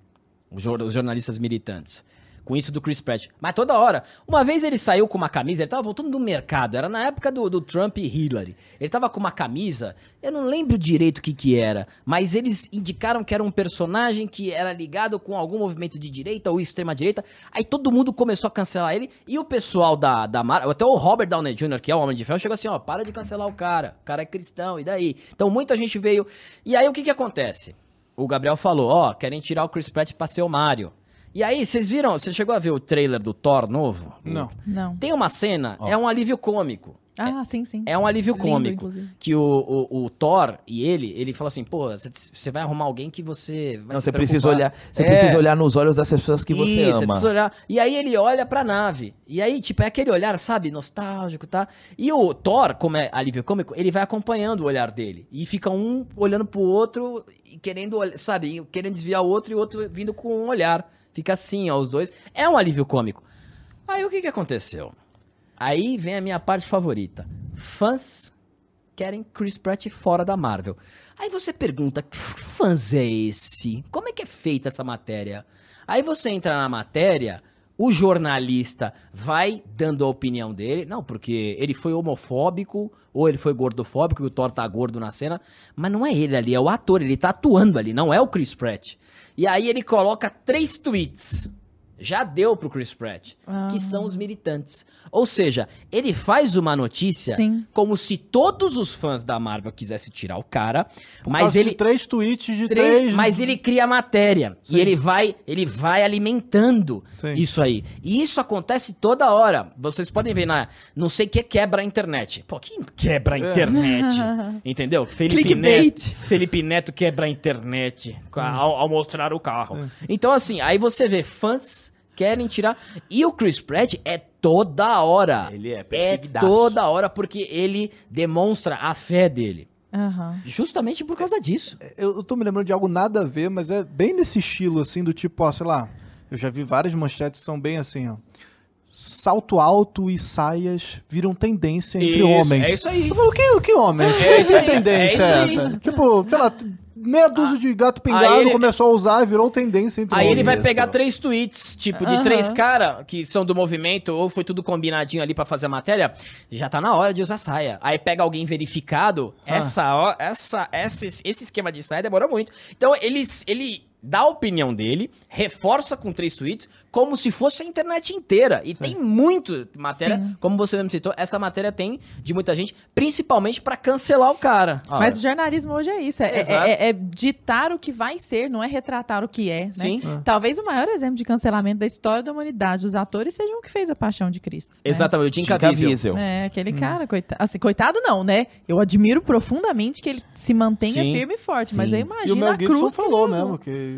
os jornalistas militantes, com isso do Chris Pratt? Mas toda hora, uma vez ele saiu com uma camisa, ele tava voltando do mercado, era na época do, do Trump e Hillary. Ele tava com uma camisa, eu não lembro direito o que que era, mas eles indicaram que era um personagem que era ligado com algum movimento de direita ou extrema direita. Aí todo mundo começou a cancelar ele e o pessoal da, da Marvel, até o Robert Downey Jr., que é o Homem de Ferro, chegou assim, ó, para de cancelar o cara, o cara é cristão, e daí? Então muita gente veio. E aí o que que acontece? O Gabriel falou, ó, querem tirar o Chris Pratt pra ser o Mario. E aí, vocês viram, você chegou a ver o trailer do Thor novo? Não. Não. Tem uma cena, é um alívio cômico. Ah, sim, sim. É um alívio Lindo, cômico. inclusive. Que o, o, o Thor e ele, ele fala assim, pô, você- você vai arrumar alguém que você vai Não, se você precisa preocupar." olhar, você É. precisa olhar nos olhos dessas pessoas que você Isso, ama. precisa olhar. E aí ele olha pra nave. E aí, tipo, é aquele olhar, sabe, nostálgico, tá? E o Thor, como é alívio cômico, ele vai acompanhando o olhar dele. E fica um olhando pro outro e querendo, sabe, querendo desviar o outro e o outro vindo com um olhar. Fica assim, ó, os dois. É um alívio cômico. Aí o que que aconteceu? Aí vem a minha parte favorita. Fãs querem Chris Pratt fora da Marvel. Aí você pergunta, que fãs é esse? Como é que é feita essa matéria? Aí você entra na matéria, o jornalista vai dando a opinião dele, não, porque ele foi homofóbico ou ele foi gordofóbico, e o Thor tá gordo na cena, mas não é ele ali, é o ator, ele tá atuando ali, não é o Chris Pratt. E aí ele coloca três tweets. Já deu pro Chris Pratt, Ah. que são os militantes. Ou seja, ele faz uma notícia Sim. como se todos os fãs da Marvel quisessem tirar o cara, Por mas ele três tweets de três- três. mas ele cria matéria Sim. e ele vai, ele vai alimentando Sim. isso aí. E isso acontece toda hora. Vocês podem ver na, não sei o que quebra a internet. Pô, quem quebra a É. internet? Entendeu? Felipe Clickbait. Neto, Felipe Neto quebra a internet ao, ao mostrar o carro. É. Então assim, aí você vê fãs querem tirar e o Chris Pratt é toda hora. Ele é É perseguidaço. toda hora porque ele demonstra a fé dele. Aham. Justamente por causa disso. Eu, eu tô me lembrando de algo nada a ver, mas é bem nesse estilo, assim, do tipo, ó, sei lá. Eu já vi várias manchetes que são bem assim, ó. Salto alto e saias viram tendência entre Isso, homens. é isso aí. Eu falo, que, que homens? É isso que aí, tendência é é, isso essa? Tipo, sei lá, meia dúzia de gato pingado ele- começou a usar e virou tendência entre Aí ele vai Isso. pegar três tweets, tipo, de Aham. três caras que são do movimento, ou foi tudo combinadinho ali pra fazer a matéria, já tá na hora de usar saia. Aí pega alguém verificado, Ah. essa, ó, essa, essa, esse esquema de saia demora muito. Então ele, ele dá a opinião dele, reforça com três tweets, como se fosse a internet inteira. E tem muito matéria, Sim. como você mesmo citou, essa matéria tem de muita gente, principalmente pra cancelar o cara. Ó, Mas o jornalismo hoje é isso. É, é- é- é ditar o que vai ser, não é retratar o que é. Né? Sim. Talvez o maior exemplo de cancelamento da história da humanidade, os atores, sejam o que fez a paixão de Cristo. né? Exatamente, o Jim Caviezel. É, aquele cara, coitado. Assim, coitado não, né? Eu admiro profundamente que ele se mantenha Sim, firme e forte, mas sim. eu E o imagino Mel a cruz que falou levou. mesmo que...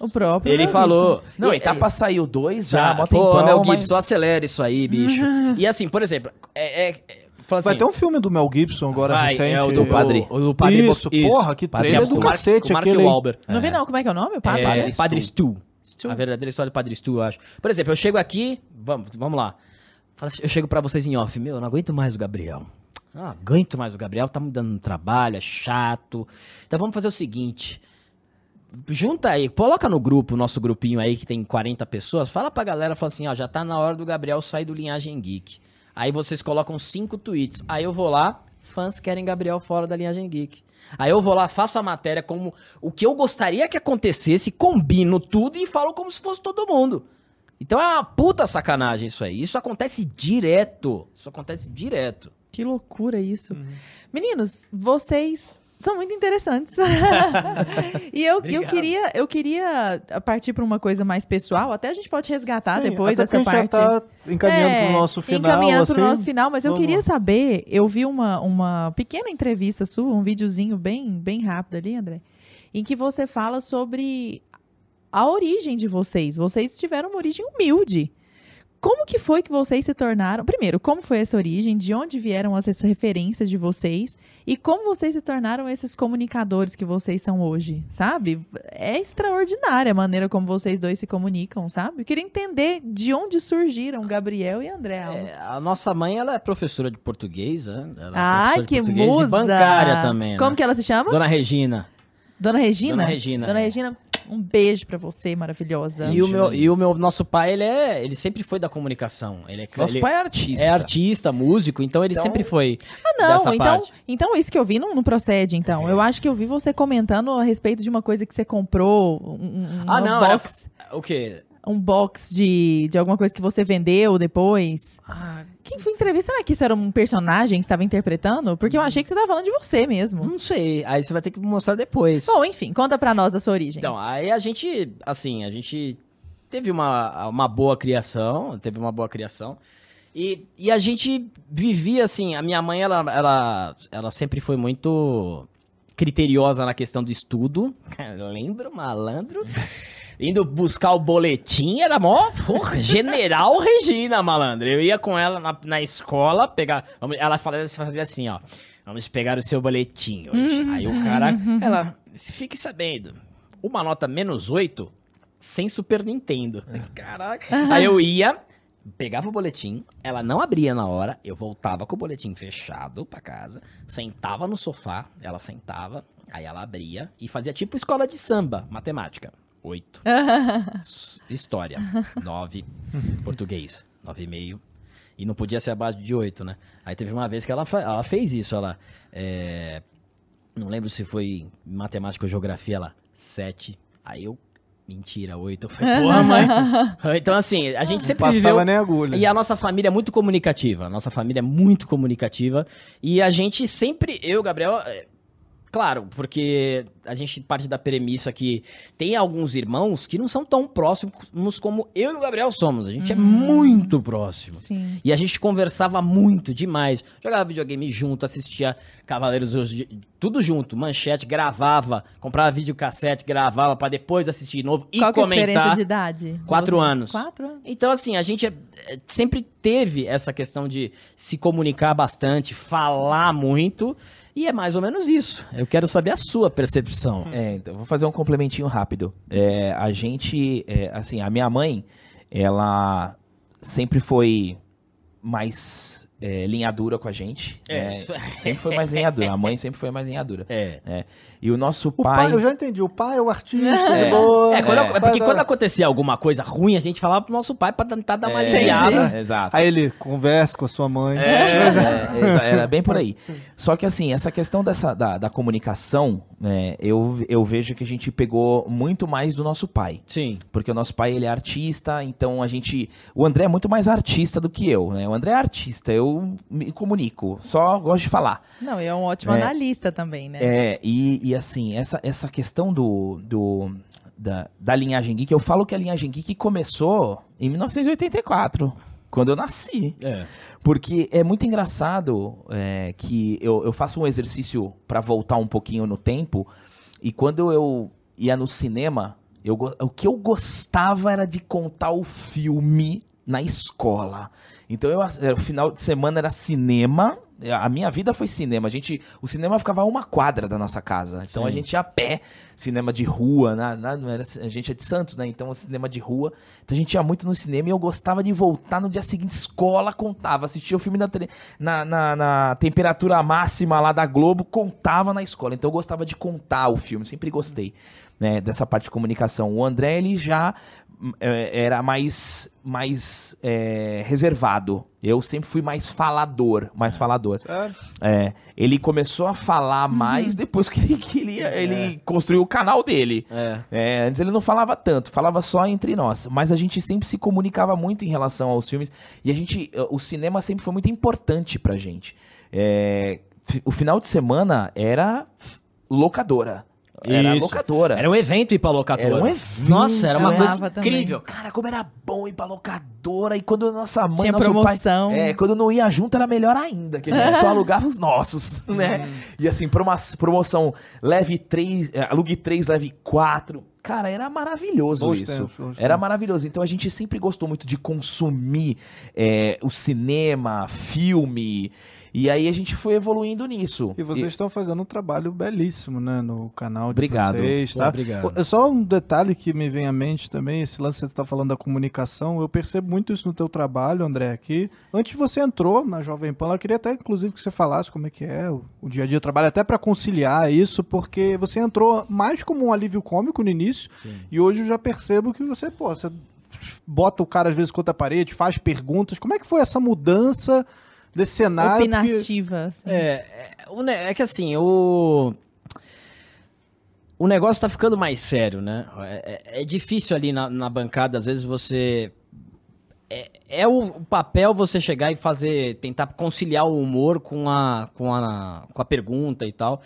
O próprio Ele falou. Gibson. Não, e- e tá pra sair o 2 já, Já, pô, Mel mas- Gibson, acelera isso aí, bicho. e assim, por exemplo, é, é, é, fala Vai assim, ter um filme do Mel Gibson agora vai, recente. é o do o Padre. O, do padre Isso, Bo- porra, que Padre trailer do o Mark, cacete o Mark aquele. Wahlberg. Não vi não, como é que é o nome? O padre? É? Padre Stu. Stu. A verdadeira história do Padre Stu, eu acho. Por exemplo, eu chego aqui, vamos, vamos lá. Assim, Eu chego pra vocês em off, meu, eu não aguento mais o Gabriel. Eu Não aguento mais o Gabriel, tá me dando um trabalho, é chato. Então vamos fazer o seguinte. Junta aí, coloca no grupo, nosso grupinho aí que tem 40 pessoas, fala pra galera, fala assim, ó, já tá na hora do Gabriel sair do Linhagem Geek. Aí vocês colocam cinco tweets. Aí eu vou lá, fãs querem Gabriel fora da Linhagem Geek. Aí eu vou lá, faço a matéria como o que eu gostaria que acontecesse, combino tudo e falo como se fosse todo mundo. Então é uma puta sacanagem isso aí. Isso acontece direto. Isso acontece direto. Que loucura isso. Meninos, vocês são muito interessantes. e eu, eu, queria, eu queria partir para uma coisa mais pessoal. Até a gente pode resgatar Sim, depois essa porque a gente parte. já tá encaminhando É, pro nosso final. Encaminhando assim, pro nosso final, mas eu vamos queria saber, eu vi uma, uma pequena entrevista sua, um videozinho bem, bem rápido ali, André, em que você fala sobre a origem de vocês. Vocês tiveram uma origem humilde. Como que foi que vocês se tornaram? Primeiro, como foi essa origem? De onde vieram essas referências de vocês? E como vocês se tornaram esses comunicadores que vocês são hoje, sabe? É extraordinária a maneira como vocês dois se comunicam, sabe? Eu queria entender de onde surgiram Gabriel e André. É, a nossa mãe, ela é professora de português, né? Ela é Ai, que musa! E bancária também, Como né? que ela se chama? Dona Regina. Dona Regina? Dona Regina, Dona. Regina, um beijo pra você, maravilhosa. E o, meu, e o meu nosso pai, ele é. Ele sempre foi da comunicação. Ele é, Nosso ele pai é artista. é artista, músico, então ele Então- sempre foi. Ah, não, dessa então, parte. então isso que eu vi não, não procede, então. Eu acho que eu vi você comentando a respeito de uma coisa que você comprou, um, um- Ah, não, era- box, O quê? Um box de, de alguma coisa que você vendeu depois. Ah, Quem foi entrevista? Será que isso era um personagem que você estava interpretando? Porque eu achei que você estava falando de você mesmo. não sei. Aí você vai ter que mostrar depois. Bom, enfim, conta pra nós a sua origem. Então, aí a gente, assim, a gente teve uma, uma boa criação, teve uma boa criação. E, e a gente vivia assim, a minha mãe, ela, ela, ela sempre foi muito criteriosa na questão do estudo. Lembro, malandro. Indo buscar o boletim, era mó porra, General Regina, malandro. Eu ia com ela na, na escola, pegar. vamos- Ela falava, fazia assim, ó. Vamos pegar o seu boletim hoje. Aí o cara. Ela, fique sabendo, uma nota menos 8 sem Super Nintendo. Caraca. Aí eu ia, pegava o boletim, ela não abria na hora, eu voltava com o boletim fechado pra casa, sentava no sofá, ela sentava, aí ela abria e fazia tipo escola de samba, matemática. 8. História, 9. Português, 9,5. E não podia ser abaixo de 8, né? Aí teve uma vez que ela, ela fez isso, ela... é, não lembro se foi matemática ou geografia, ela, 7. Aí eu, mentira, 8. Eu falei, porra, mãe. então, assim, a gente sempre viveu... Passava nem agulha. E a nossa família é muito comunicativa. A nossa família é muito comunicativa. E a gente sempre, eu, Gabriel, é, claro, porque a gente parte da premissa que tem alguns irmãos que não são tão próximos como eu e o Gabriel somos. A gente é muito próximo. Sim. E a gente conversava muito demais. Jogava videogame junto, assistia Cavaleiros tudo junto, manchete, gravava, comprava videocassete, gravava pra depois assistir de novo e Qual é a diferença comentar. de idade? de Quatro anos. Quatro anos? Então, assim, a gente é- é- sempre teve essa questão de se comunicar bastante, falar muito, e é mais ou menos isso. Eu quero saber a sua percepção. É, então, vou fazer um complementinho rápido. É, a gente, é, assim, a minha mãe, ela sempre foi mais é, linha dura com a gente. É, né? isso- Sempre foi mais linha dura. A mãe sempre foi mais linha dura. É. né? E o nosso O pai, pai... eu já entendi. O pai é o artista, É. de boa. É, quando, É. porque Vai, quando vai. acontecia alguma coisa ruim, a gente falava pro nosso pai pra tentar dar uma É, aliviada. Exato. Aí ele conversa com a sua mãe. É, exa- era bem por aí. Só que assim, essa questão dessa, da, da comunicação, né, eu, eu vejo que a gente pegou muito mais do nosso pai. Sim. Porque o nosso pai, ele é artista, então a gente... O André é muito mais artista do que eu, né? O André é artista, eu me comunico, só gosto de falar. Não, e é um ótimo É. analista também, né? É, e, e assim, essa, essa questão do, do, da, da linhagem geek, eu falo que a linhagem geek começou em 1984, quando eu nasci. É. Porque é muito engraçado é, que eu, eu faço um exercício pra voltar um pouquinho no tempo, e quando eu ia no cinema, eu, o que eu gostava era de contar o filme na escola. Então, eu, o final de semana era cinema. É, A minha vida foi cinema. A gente, o cinema ficava a uma quadra da nossa casa. Então a Sim. gente ia a pé, cinema de rua. Na, na- não era, a gente é de Santos, né? Então cinema de rua. Então a gente ia muito no cinema e eu gostava de voltar no dia seguinte, escola, contava. Assistia o filme na, na, na- na temperatura máxima lá da Globo, contava na escola. Então eu gostava de contar o filme, sempre gostei né, dessa parte de comunicação. O André, ele já era mais, mais é, reservado. Eu sempre fui mais falador, mais falador. É, ele começou a falar mais depois que ele, que ele, ele construiu o canal dele. É. É, antes ele não falava tanto, falava só entre nós. Mas a gente sempre se comunicava muito em relação aos filmes. E a gente. O cinema sempre foi muito importante pra gente. É, o final de semana era locadora. Era Isso. locadora. Era um evento ir pra locadora. Era um evento, Nossa, era uma coisa amava também. incrível. Cara, como era bom ir pra locadora. E quando nossa mãe, Tinha nosso promoção. pai... É, quando não ia junto era melhor ainda. Que a gente só alugava os nossos, né? E assim, promo- promoção leve 3, alugue 3, leve 4. Cara, era maravilhoso Bons isso. tempos, bons era tempos. maravilhoso. Então a gente sempre gostou muito de consumir é, o cinema, filme. E aí a gente foi evoluindo nisso. E vocês estão fazendo um trabalho belíssimo, né, no canal de Obrigado. vocês, tá? obrigado. É Só um detalhe que me vem à mente também, esse lance que você tá falando da comunicação, eu percebo muito isso no teu trabalho, André, aqui. Antes você entrou na Jovem Pan, eu queria até, inclusive, que você falasse como é que é o, o dia a dia do trabalho, até pra conciliar isso, porque você entrou mais como um alívio cômico no início, e hoje eu já percebo que você, pô, você bota o cara às vezes contra a parede, faz perguntas. Como é que foi essa mudança desse cenário? Porque- Opinativa. assim. É, é, é que assim, o. O negócio tá ficando mais sério, né? É, é- é difícil ali na, na bancada, às vezes você. É, é o, o papel você chegar e fazer. tentar conciliar o humor com a, com a, com a pergunta e tal.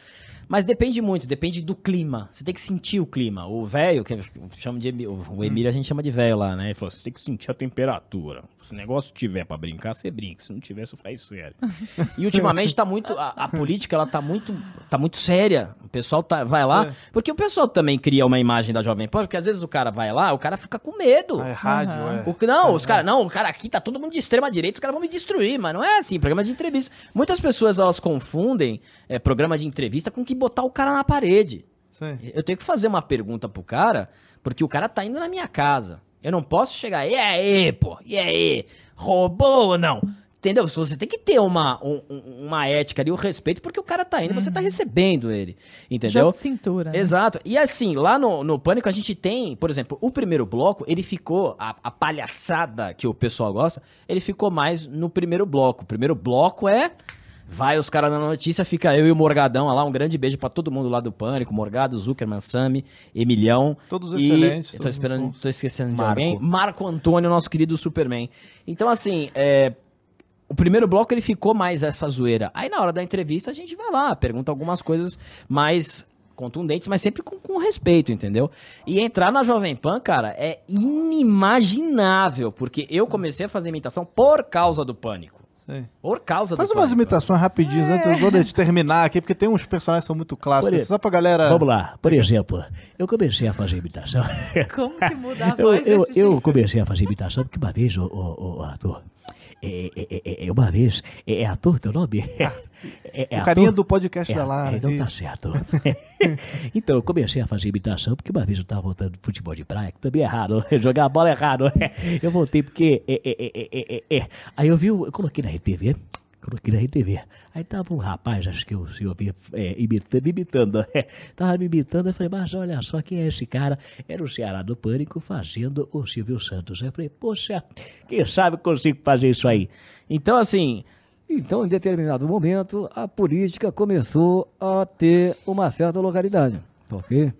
Mas depende muito, depende do clima. Você tem que sentir o clima. O velho, que eu chamo de. O Emílio a gente chama de velho lá, né? Ele falou: você tem que sentir a temperatura. Se o negócio tiver pra brincar, você brinca. Se não tiver, você faz sério. E ultimamente tá muito. A, a política, ela tá muito. tá muito séria. O pessoal tá, vai lá. Porque o pessoal também cria uma imagem da Jovem Pan, porque às vezes o cara vai lá, o cara fica com medo. Ah, é rádio, Aham. é. O não, os caras, não, o cara aqui tá todo mundo de extrema direita, os caras vão me destruir, mas não é assim, programa de entrevista. Muitas pessoas elas confundem é, programa de entrevista com que botar o cara na parede. Sim. Eu tenho que fazer uma pergunta pro cara, porque o cara tá indo na minha casa. Eu não posso chegar, e aí, pô, e aí, roubou ou não? Entendeu? Você tem que ter uma, um- um- uma ética ali, o respeito, porque o cara tá indo, você tá recebendo ele. Entendeu? Jogo de cintura. né? Exato. E assim, lá no, no Pânico a gente tem, por exemplo, o primeiro bloco, ele ficou, a, a palhaçada que o pessoal gosta, ele ficou mais no primeiro bloco. O primeiro bloco é. Vai os caras na notícia, fica eu e o Morgadão lá. Um grande beijo pra todo mundo lá do Pânico: Morgado, Zuckerman, Sami, Emilhão. Todos e- excelentes, Eu tô todos esperando, tô esquecendo de Marco. alguém. Marco Antônio, nosso querido Superman. Então, assim, é, o primeiro bloco ele ficou mais essa zoeira. Aí na hora da entrevista a gente vai lá, pergunta algumas coisas mais contundentes, mas sempre com, com respeito, entendeu? E entrar na Jovem Pan, cara, é inimaginável, porque eu comecei a fazer imitação por causa do pânico. Sim. Por causa Faz do umas pânico. imitações rapidinhas antes eu vou de terminar aqui, porque tem uns personagens que são muito clássicos. Por Só pra galera. Vamos lá, por exemplo, eu comecei a fazer imitação. Como que muda a Eu, voz eu, desse eu jeito? comecei a fazer imitação porque uma vez, o, o, o ator. É, é, é, é, uma vez. É, é ator teu nome? É, é o carinha do podcast É, da Lara. é, então tá certo. então, eu comecei a fazer imitação porque uma vez eu tava voltando do futebol de praia, que também é errado, jogar a bola é errado. Eu voltei porque. É, é, é, é, é, é. Aí eu vi, eu coloquei na RTV. Coloquei na RTV. Aí tava um rapaz, acho que eu, se eu via é, imitando, imitando. é. Tava me imitando, eu falei, mas olha só quem é esse cara. Era o Ceará do Pânico fazendo o Silvio Santos. Eu falei, poxa, quem sabe consigo fazer isso aí. Então, assim, Então, em determinado momento, a política começou a ter uma certa localidade. Ok?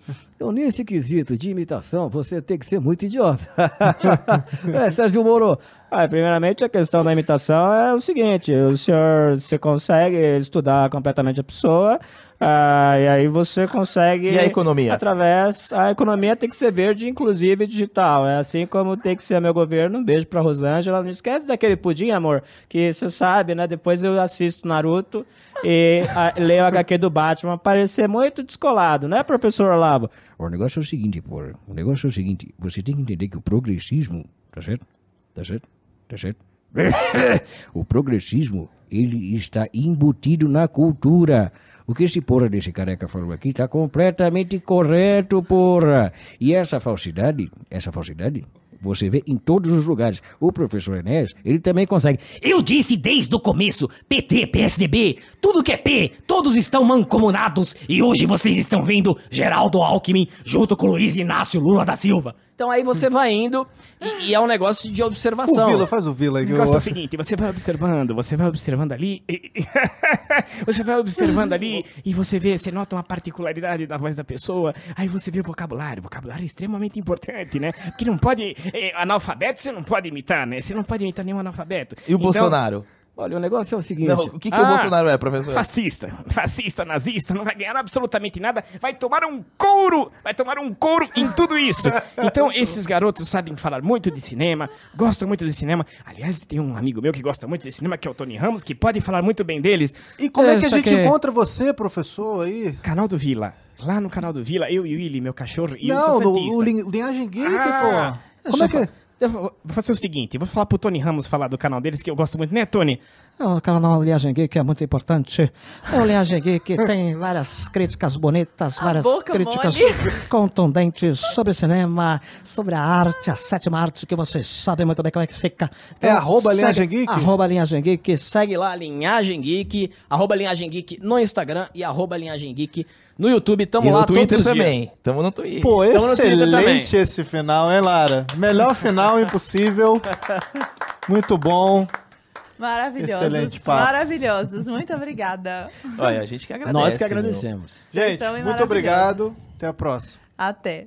Então, nesse quesito de imitação, você tem que ser muito idiota. é, Sérgio Moro. Ah, primeiramente, a questão da imitação é o seguinte: o senhor você consegue estudar completamente a pessoa, ah, e aí você consegue. E a economia? Através. A economia tem que ser verde, inclusive digital. É assim como tem que ser meu governo. Um beijo pra Rosângela. Não esquece daquele pudim, amor, que você sabe, né? Depois eu assisto Naruto e ah, leio o HQ do Batman. Parecer muito descolado, né, professor Olavo? O negócio é o seguinte, pô. O negócio é o seguinte. Você tem que entender que o progressismo. Tá certo? Tá certo? Tá certo? o progressismo, ele está embutido na cultura. O que esse porra desse careca falou aqui está completamente correto, porra. E essa falsidade, essa falsidade, você vê em todos os lugares. O professor Enéas, ele também consegue. Eu disse desde o começo: PT, PSDB, tudo que é P, todos estão mancomunados e hoje vocês estão vendo Geraldo Alckmin junto com Luiz Inácio Lula da Silva. então aí você vai indo e, e é um negócio de O observação. Vila, faz o Vila aí. O eu negócio é o seguinte, você vai observando, você vai observando ali, e- e- você vai observando ali e você vê, você nota uma particularidade da voz da pessoa, aí você vê o vocabulário, o vocabulário é extremamente importante, né? Porque não pode, eh, analfabeto você não pode imitar, né? Você não pode imitar nenhum analfabeto. E o Então, Bolsonaro? Olha, o negócio é o seguinte. Não, o que, que Ah, o Bolsonaro é, professor? Fascista, fascista, nazista, não vai ganhar absolutamente nada, vai tomar um couro, vai tomar um couro em tudo isso. Então, esses garotos sabem falar muito de cinema, gostam muito de cinema. Aliás, tem um amigo meu que gosta muito de cinema, que é o Tony Ramos, que pode falar muito bem deles. E como é que a gente encontra você, professor, aí? Canal do Vila. lá no canal do Vila, eu e o Willy, meu cachorro, e Não, o Santista. o Lin- Linhagem Geek, Ah, pô. Como é que... Vou fazer o seguinte, vou falar pro Tony Ramos falar do canal deles, que eu gosto muito, né, Tony? O canal Linhagem Geek é muito importante. O Linhagem Geek tem várias críticas bonitas, várias críticas mole. contundentes sobre cinema, sobre a arte, a sétima arte, que vocês sabem muito bem como é que fica. É arroba segue- Linhagem Geek? Arroba Linhagem Geek. Segue lá, Linhagem Geek, arroba Linhagem Geek no Instagram e arroba Linhagem Geek no YouTube. Tamo E lá no Twitter todos os também. dias. Tamo no Twitter. Pô, Tamo no Twitter excelente esse final, hein, Lara? Melhor final impossível. Muito bom. Maravilhosos. Excelente papo. Maravilhosos. Muito obrigada. Olha, a gente que agradece. Nós que meu. agradecemos. Gente, são muito obrigado. Até a próxima. Até.